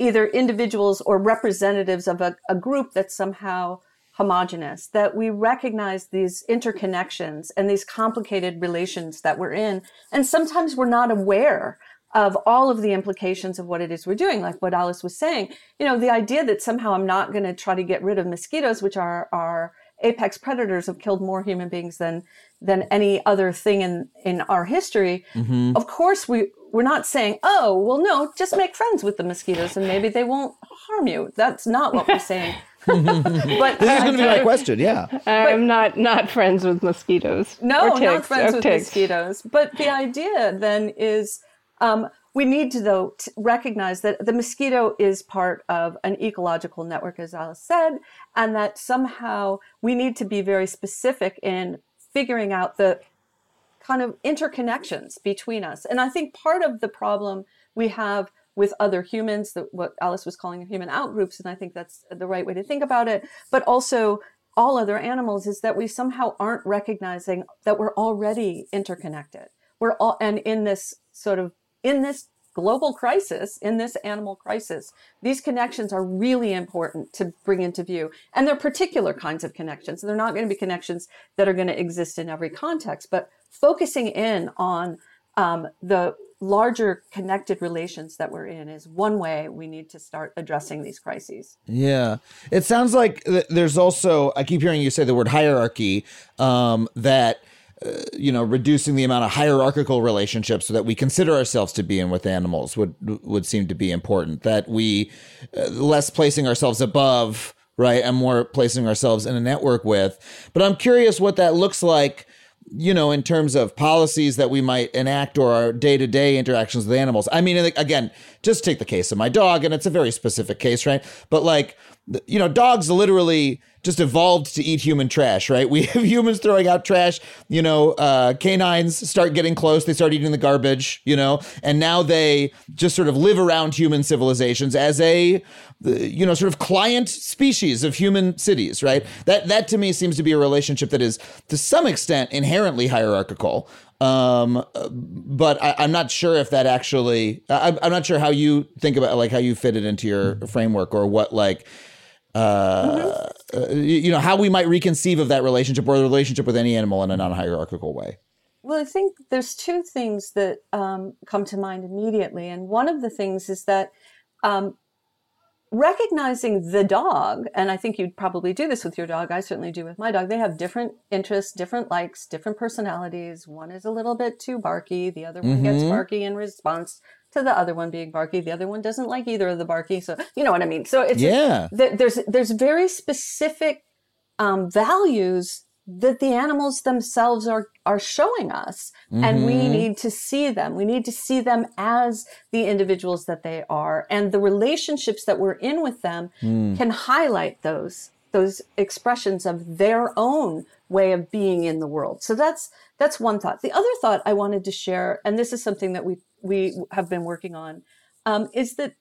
either individuals or representatives of a, a group that's somehow homogenous, that we recognize these interconnections and these complicated relations that we're in. And sometimes we're not aware of all of the implications of what it is we're doing, like what Alice was saying. You know, the idea that somehow I'm not going to try to get rid of mosquitoes, which are, are apex predators, have killed more human beings than than any other thing in in our history. Mm-hmm. Of course, we we're not saying, oh, well, no, just make friends with the mosquitoes and maybe they won't harm you. That's not what we're saying. but this is going to be my question. Yeah, I'm not not friends with mosquitoes. No, not friends with ticks. mosquitoes. But the idea then is um, we need to though to recognize that the mosquito is part of an ecological network, as Alice said, and that somehow we need to be very specific in figuring out the kind of interconnections between us. And I think part of the problem we have with other humans, the, what Alice was calling human outgroups, and I think that's the right way to think about it, but also all other animals is that we somehow aren't recognizing that we're already interconnected. We're all, and in this sort of, in this global crisis, in this animal crisis, these connections are really important to bring into view. And they're particular kinds of connections. They're not going to be connections that are going to exist in every context, but focusing in on um, the larger connected relations that we're in is one way we need to start addressing these crises. Yeah. It sounds like there's also, I keep hearing you say the word hierarchy, um, that. Uh, you know, reducing the amount of hierarchical relationships so that we consider ourselves to be in with animals would would seem to be important. That we uh, less placing ourselves above, right, and more placing ourselves in a network with. But I'm curious what that looks like you know, in terms of policies that we might enact or our day to day interactions with animals. I mean, again, just take the case of my dog, and it's a very specific case, right? But like, you know, dogs literally just evolved to eat human trash, right? We have humans throwing out trash. You know, uh, canines start getting close. They start eating the garbage, you know, and now they just sort of live around human civilizations as a, you know, sort of client species of human cities, right? That that to me seems to be a relationship that is to some extent inherently hierarchical. Um, but I, am not sure if that actually. I, I'm not sure how you think about like how you fit it into your framework or what like uh, mm-hmm. you know, how we might reconceive of that relationship or the relationship with any animal in a non-hierarchical way. Well, I think there's two things that um, come to mind immediately, and one of the things is that um, recognizing the dog, and I think you'd probably do this with your dog. I certainly do with my dog. They have different interests, different likes, different personalities. One is a little bit too barky. The other one mm-hmm. gets barky in response to the other one being barky. The other one doesn't like either of the barky. So you know what I mean. So it's yeah. there's there's very specific um, values that the animals themselves are are showing us mm-hmm. and we mm-hmm. need to see them we need to see them as the individuals that they are and the relationships that we're in with them mm. can highlight those those expressions of their own way of being in the world so that's that's one thought the other thought i wanted to share and this is something that we we have been working on um, is that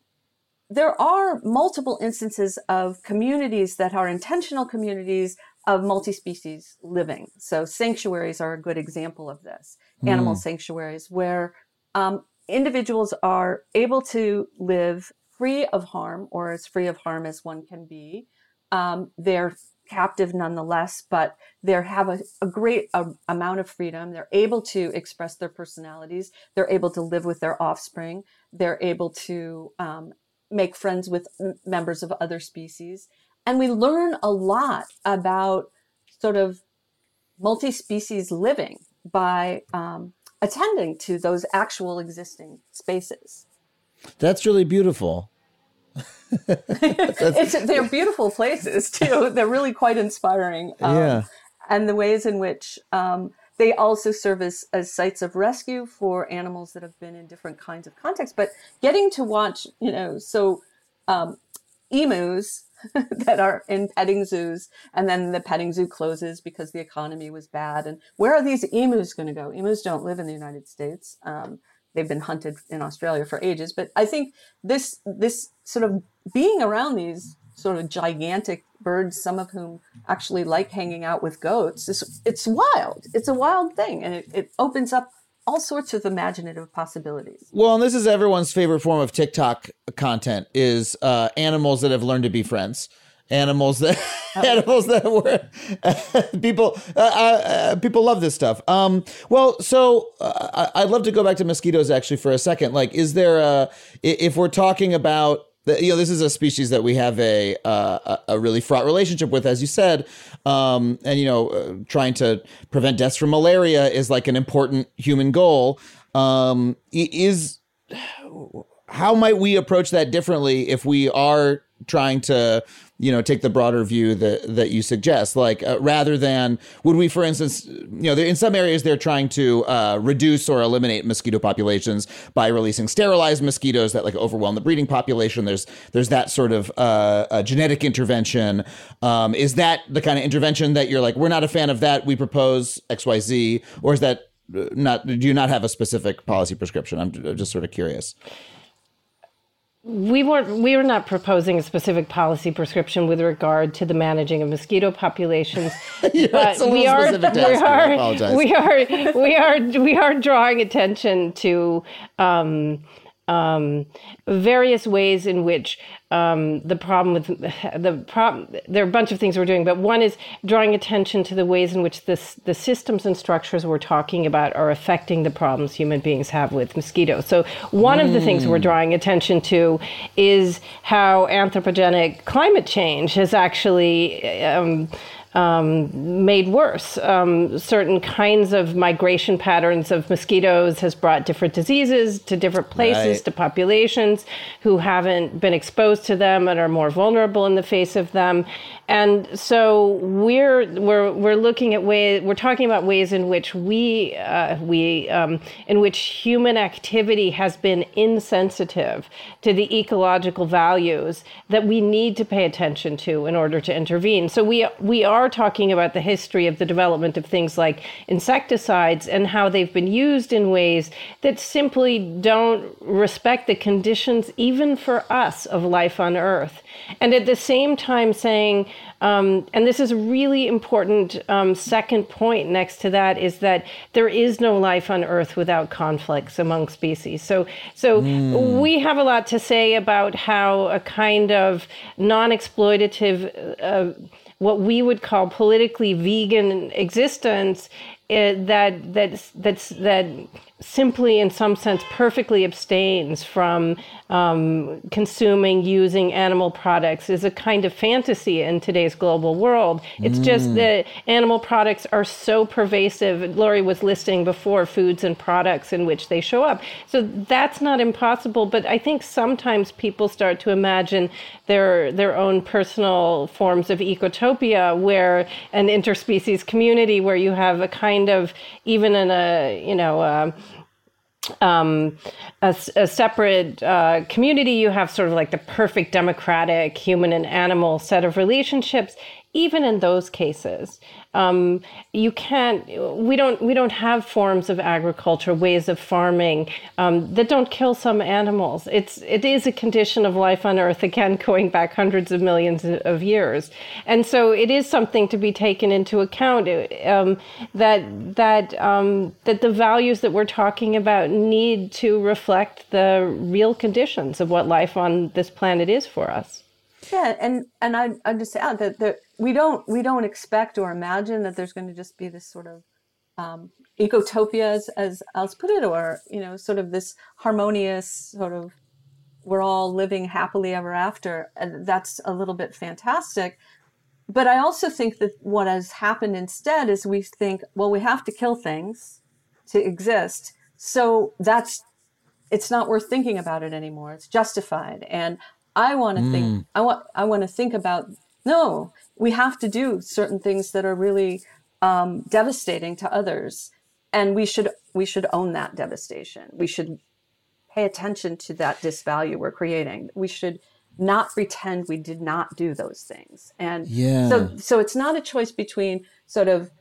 there are multiple instances of communities that are intentional communities of multi-species living. So sanctuaries are a good example of this. Mm. Animal sanctuaries where um, individuals are able to live free of harm or as free of harm as one can be. Um, they're captive nonetheless, but they have a, a great a, amount of freedom. They're able to express their personalities. They're able to live with their offspring. They're able to um, make friends with members of other species. And we learn a lot about sort of multi species living by um, attending to those actual existing spaces. That's really beautiful. they're beautiful places too. They're really quite inspiring. Um, yeah. And the ways in which um, they also serve as, as sites of rescue for animals that have been in different kinds of contexts. But getting to watch, you know, so um, emus that are in petting zoos, and then the petting zoo closes because the economy was bad. And where are these emus going to go? Emus don't live in the United States. Um, they've been hunted in Australia for ages. But I think this this sort of being around these sort of gigantic birds, some of whom actually like hanging out with goats, it's, it's wild. It's a wild thing, and it, it opens up all sorts of imaginative possibilities. Well, and this is everyone's favorite form of TikTok content is uh, animals that have learned to be friends. Animals that oh. animals that were people uh, uh, people love this stuff. Um, well, so uh, I'd love to go back to mosquitoes actually for a second. Like, is there a if we're talking about you know this is a species that we have a uh, a really fraught relationship with as you said. Um, and you know uh, trying to prevent deaths from malaria is like an important human goal. Um, is how might we approach that differently if we are trying to you know take the broader view that that you suggest. Like uh, rather than would we for instance you know in some areas they're trying to uh, reduce or eliminate mosquito populations by releasing sterilized mosquitoes that like overwhelm the breeding population. There's there's that sort of uh, genetic intervention. Um, is that the kind of intervention that you're like we're not a fan of that. We propose xyz or is that uh, not do you not have a specific policy prescription? I'm just sort of curious we weren't we were not proposing a specific policy prescription with regard to the managing of mosquito populations yeah, but we are, we are we are we are we are drawing attention to um, um, various ways in which um, the problem with the problem there are a bunch of things we're doing but one is drawing attention to the ways in which this the systems and structures we're talking about are affecting the problems human beings have with mosquitoes so one mm. of the things we're hmm. drawing attention to is how anthropogenic climate change has actually um, um, made worse. Um, certain kinds of migration patterns of mosquitoes has brought different diseases to different places, right. to populations who haven't been exposed to them and are more vulnerable in the face of them. And so we're we're we're looking at ways we're talking about ways in which we uh, we um, in which human activity has been insensitive to the ecological values that we need to pay attention to in order to intervene. So we we are talking about the history of the development of things like insecticides and how they've been used in ways that simply don't respect the conditions even for us of life on Earth, and at the same time saying um, and this is a really important um, second point next to that is that there is no life on Earth without conflicts among species. So, so mm. we have a lot to say about how a kind of non-exploitative, uh, what we would call politically vegan existence, uh, that that's that's that simply, in some sense, perfectly abstains from um, consuming, using animal products is a kind of fantasy in today's global world. It's mm. just that animal products are so pervasive. Lori was listing before foods and products in which they show up. So that's not impossible, but I think sometimes people start to imagine their their own personal forms of ecotopia where an interspecies community where you have a kind of even in a you know uh, um, a, a, separate uh, community, you have sort of like the perfect democratic human and animal set of relationships. Even in those cases, um, you can't. We don't. We don't have forms of agriculture, ways of farming um, that don't kill some animals. It's. It is a condition of life on Earth. Again, going back hundreds of millions of years, and so it is something to be taken into account. Um, that that um, that the values that we're talking about need to reflect the real conditions of what life on this planet is for us. Yeah, and and I I just add that that we don't we don't expect or imagine that there's going to just be this sort of um, ecotopia, as, as Alice put it, or you know, sort of this harmonious sort of we're all living happily ever after, and that's a little bit fantastic. But I also think that what has happened instead is we think, well, we have to kill things to exist, so that's it's not worth thinking about it anymore. It's justified, and I want to mm. think I want I want to think about no, we have to do certain things that are really um, devastating to others, and we should we should own that devastation. We should pay attention to that disvalue we're creating. We should not pretend we did not do those things. And yeah. so so it's not a choice between sort of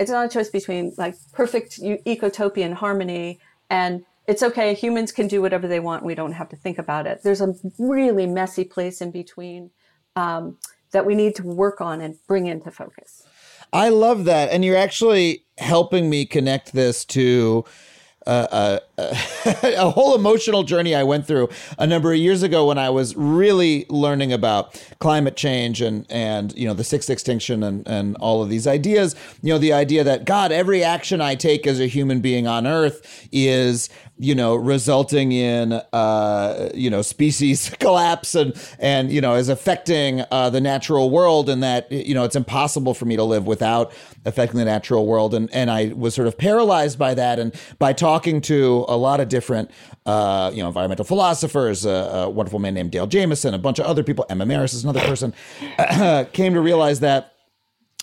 it's not a choice between like perfect ecotopian harmony and it's okay. Humans can do whatever they want. We don't have to think about it. There's a really messy place in between um, that we need to work on and bring into focus. I love that. And you're actually helping me connect this to uh, uh, a whole emotional journey I went through a number of years ago when I was really learning about climate change and and you know the sixth extinction and and all of these ideas. You know the idea that God, every action I take as a human being on Earth is you know resulting in uh, you know species collapse and and you know is affecting uh, the natural world and that you know it's impossible for me to live without affecting the natural world and and I was sort of paralyzed by that and by talking to a lot of different, uh, you know, environmental philosophers, a, a, wonderful man named Dale Jamieson, a bunch of other people. Emma Marris is another person. came to realize that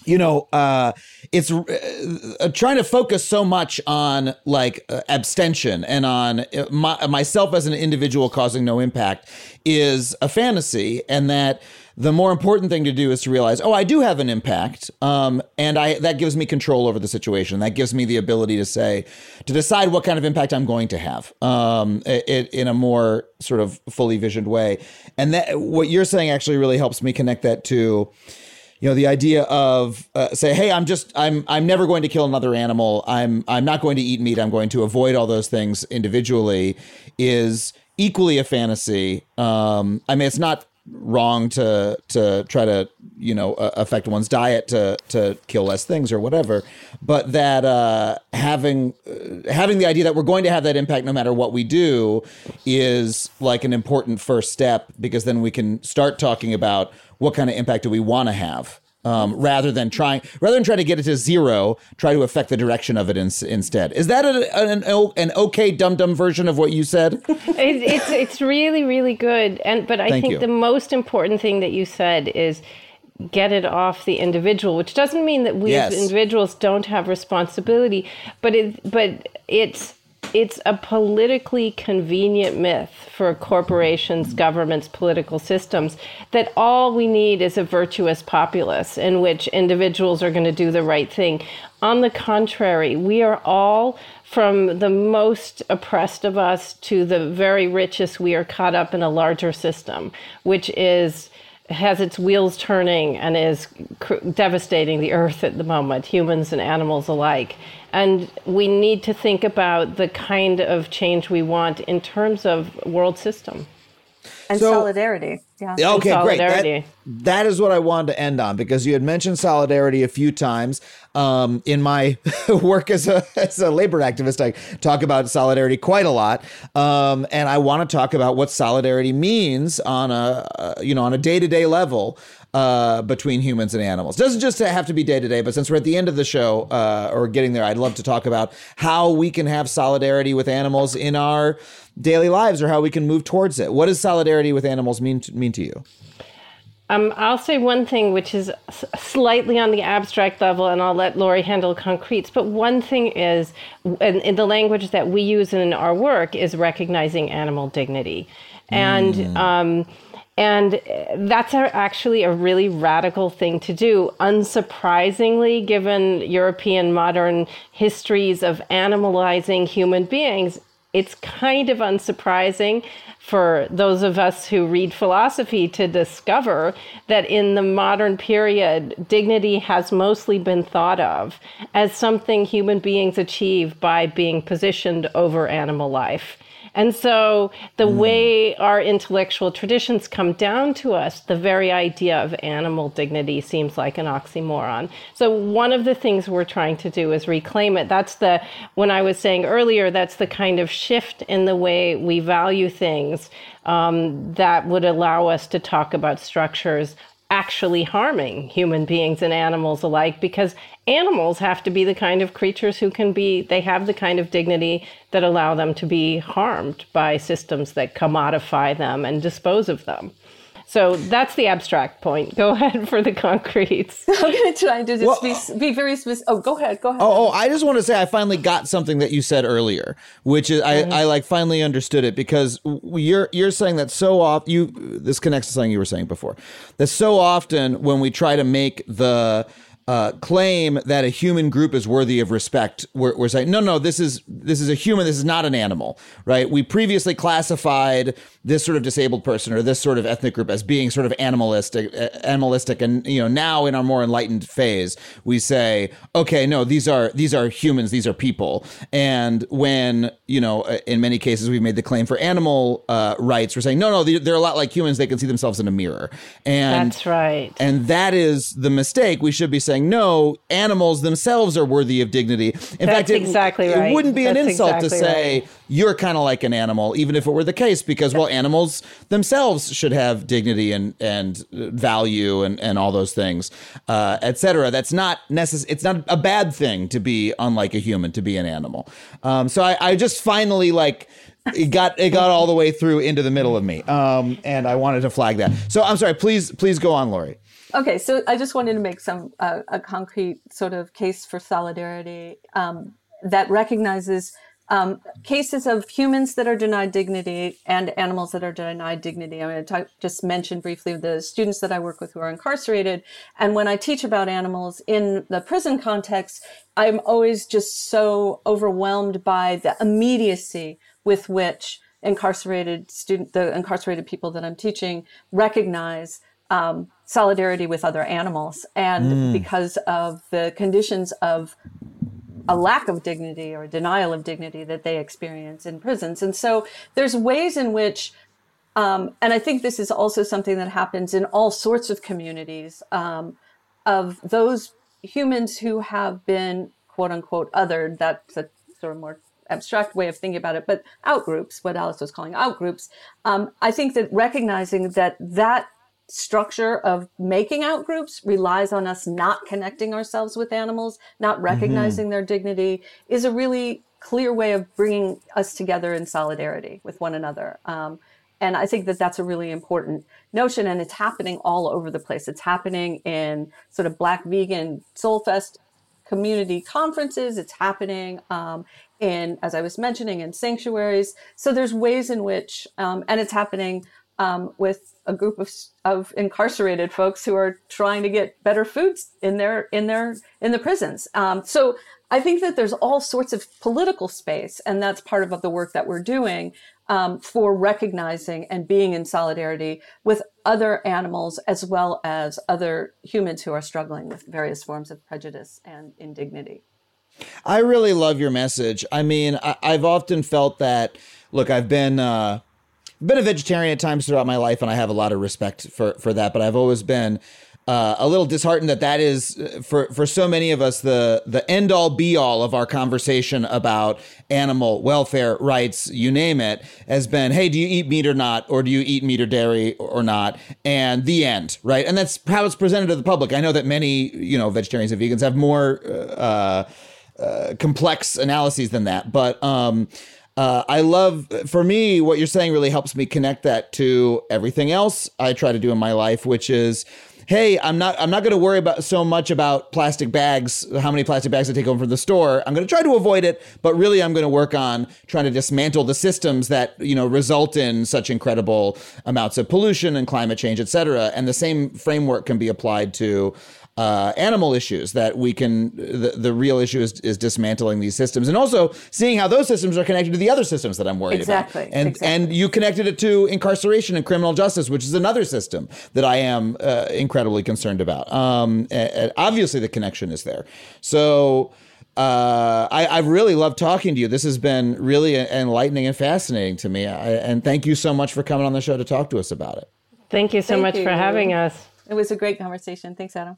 you know, uh, it's uh, trying to focus so much on like uh, abstention and on uh, my, myself as an individual causing no impact is a fantasy, and that the more important thing to do is to realize, oh, I do have an impact, um, and I that gives me control over the situation. That gives me the ability to say, to decide what kind of impact I'm going to have, um, it, in a more sort of fully visioned way. And that what you're saying actually really helps me connect that to you know the idea of uh, say hey i'm just i'm i'm never going to kill another animal i'm i'm not going to eat meat i'm going to avoid all those things individually is equally a fantasy um i mean it's not wrong to to try to you know uh, affect one's diet to to kill less things or whatever. But that uh, having uh, having the idea that we're going to have that impact no matter what we do is like an important first step because then we can start talking about what kind of impact do we want to have um, rather than trying rather than try to get it to zero, try to affect the direction of it in, instead. Is that a, an, an okay dum dum version of what you said? it, it's it's really really good, and but I Thank think you. the most important thing that you said is get it off the individual, which doesn't mean that we yes. as individuals don't have responsibility, but it but it's it's a politically convenient myth for corporations, governments, political systems that all we need is a virtuous populace in which individuals are going to do the right thing. On the contrary, we are all, from the most oppressed of us to the very richest, we are caught up in a larger system, which is has its wheels turning and is cr- devastating the earth at the moment, humans and animals alike. And we need to think about the kind of change we want in terms of world system. And So- solidarity. Yeah. Okay, great. That, that is what I wanted to end on because you had mentioned solidarity a few times. Um, in my work as a as a labor activist, I talk about solidarity quite a lot, um, and I want to talk about what solidarity means on a uh, you know on a day to day level. Uh, between humans and animals doesn't just have to be day to day, but since we're at the end of the show uh, or getting there, I'd love to talk about how we can have solidarity with animals in our daily lives or how we can move towards it. What does solidarity with animals mean to, mean to you? Um, I'll say one thing, which is slightly on the abstract level, and I'll let Lori handle concretes. But one thing is, in, in the language that we use in our work, is recognizing animal dignity, and um, and uh, that's actually a really radical thing to do. Unsurprisingly, given European modern histories of animalizing human beings, it's kind of unsurprising for those of us who read philosophy to discover that in the modern period, dignity has mostly been thought of as something human beings achieve by being positioned over animal life. And so, the way our intellectual traditions come down to us, the very idea of animal dignity seems like an oxymoron. So, one of the things we're trying to do is reclaim it. That's the, when I was saying earlier, that's the kind of shift in the way we value things um, that would allow us to talk about structures actually harming human beings and animals alike because animals have to be the kind of creatures who can be they have the kind of dignity that allow them to be harmed by systems that commodify them and dispose of them so that's the abstract point go ahead for the concretes I'm going to try to just Well, be, be very specific. Oh, go ahead. Go ahead. Oh, oh, I just want to say I finally got something that you said earlier, which is I, mm-hmm. I like finally understood it because you're you're saying that so often you this connects to something you were saying before. That so often when we try to make the uh, claim that a human group is worthy of respect, we're, we're saying no, no, this is this is a human, this is not an animal, right? We previously classified this sort of disabled person or this sort of ethnic group as being sort of animalistic, animalistic, and you know now in our more enlightened phase, we say, okay, no, these are these are humans, these are people, and when you know uh, in many cases we've made the claim for animal uh, rights, we're saying no, no, they're, they're a lot like humans, they can see themselves in a mirror, and that's right. and that is the mistake. We should be saying, no, animals themselves are worthy of dignity. In fact, it, exactly it right. wouldn't be an That's insult to say right. you're kind of like an animal, even if it were the case, because, well, animals themselves should have dignity and, and value and, and all those things, uh, et cetera. That's not necess- It's not a bad thing to be unlike a human, to be an animal. Um, so I, I just finally like it got it got all the way through into the middle of me, um, and I wanted to flag that. So I'm sorry. Please, please go on, Lori. Okay, so I just wanted to make some uh, a concrete sort of case for solidarity um, that recognizes um, cases of humans that are denied dignity and animals that are denied dignity. I'm going to talk, just mention briefly the students that I work with who are incarcerated. And when I teach about animals in the prison context, I'm always just so overwhelmed by the immediacy with which incarcerated student, the incarcerated people that I'm teaching recognize um, solidarity with other animals. And because of the conditions of a lack of dignity or denial of dignity that they experience in prisons. And so there's ways in which, um, and I think this is also something that happens in all sorts of communities, um, of those humans who have been quote unquote othered. That's a sort of more abstract way of thinking about it, but outgroups, what Alice was calling outgroups. Um, I think that recognizing that that structure of making out groups relies on us not connecting ourselves with animals, not recognizing their dignity, is a really clear way of bringing us together in solidarity with one another. Um, and I think that that's a really important notion, and it's happening all over the place. It's happening in sort of Black Vegan Soul Fest community conferences. It's happening um, in, as I was mentioning, in sanctuaries. So there's ways in which, um, and it's happening um, with a group of, of incarcerated folks who are trying to get better foods in their in their in the prisons. Um, so I think that there's all sorts of political space, and that's part of the work that we're doing um, for recognizing and being in solidarity with other animals as well as other humans who are struggling with various forms of prejudice and indignity. I really love your message. I mean, I, I've often felt that. Look, I've been. Uh, been a vegetarian at times throughout my life, and I have a lot of respect for for that. But I've always been uh, a little disheartened that that is uh, for for so many of us the the end all be all of our conversation about animal welfare rights, you name it, has been, hey, do you eat meat or not, or do you eat meat or dairy or not, and the end, right? And that's how it's presented to the public. I know that many you know vegetarians and vegans have more uh, uh, complex analyses than that, but. Um, uh, I love, for me, what you're saying really helps me connect that to everything else I try to do in my life, which is, hey, I'm not, I'm not going to worry about so much about plastic bags, how many plastic bags I take home from the store. I'm going to try to avoid it, but really, I'm going to work on trying to dismantle the systems that you know result in such incredible amounts of pollution and climate change, et cetera. And the same framework can be applied to uh, animal issues that we can the, the real issue is, is dismantling these systems and also seeing how those systems are connected to the other systems that I'm worried exactly, about. And exactly. and you connected it to incarceration and criminal justice, which is another system that I am uh, incredibly concerned about. Um, obviously, the connection is there. So. Uh, I, I've really love talking to you. This has been really enlightening and fascinating to me. I, and thank you so much for coming on the show to talk to us about it. Thank you so Thank much you. for having us. It was a great conversation. Thanks, Adam.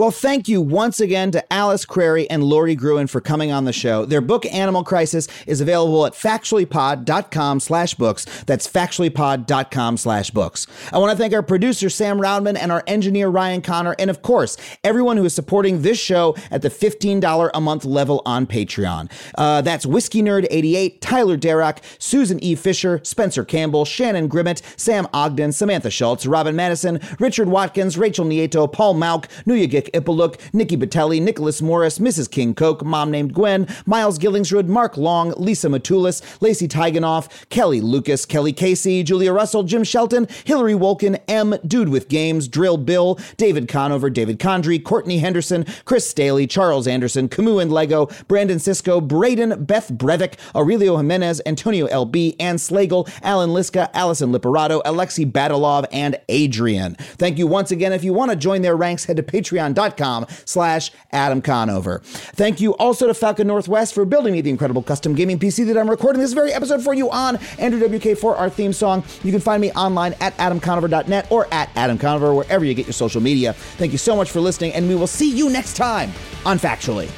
Well, thank you once again to Alice Crary and Lori Gruen for coming on the show. Their book, Animal Crisis, is available at factuallypod.com slash books. That's factuallypod.com slash books. I want to thank our producer, Sam Roudman, and our engineer, Ryan Connor, and of course, everyone who is supporting this show at the $15 a month level on Patreon. Uh, that's Whiskey Nerd 88, Tyler Derrock, Susan E. Fisher, Spencer Campbell, Shannon Grimmett, Sam Ogden, Samantha Schultz, Robin Madison, Richard Watkins, Rachel Nieto, Paul Malk, Mauk, Nuya Ipaluk, Nikki Batelli, Nicholas Morris, Mrs. King Coke, Mom Named Gwen, Miles Gillingsrud, Mark Long, Lisa Matulis, Lacey Tiganoff, Kelly Lucas, Kelly Casey, Julia Russell, Jim Shelton, Hillary Wolkin, M, Dude with Games, Drill Bill, David Conover, David Condry, Courtney Henderson, Chris Staley, Charles Anderson, Camus and Lego, Brandon Cisco, Braden, Beth Brevik, Aurelio Jimenez, Antonio LB, Ann Slagle, Alan Liska, Allison Liperato, Alexi Badalov, and Adrian. Thank you once again. If you want to join their ranks, head to patreon.com slash Adam Conover. Thank you also to Falcon Northwest for building me the incredible custom gaming PC that I'm recording this very episode for you on Andrew WK for our theme song. You can find me online at adamconover.net or at Adam Conover, wherever you get your social media. Thank you so much for listening, and we will see you next time on Factually.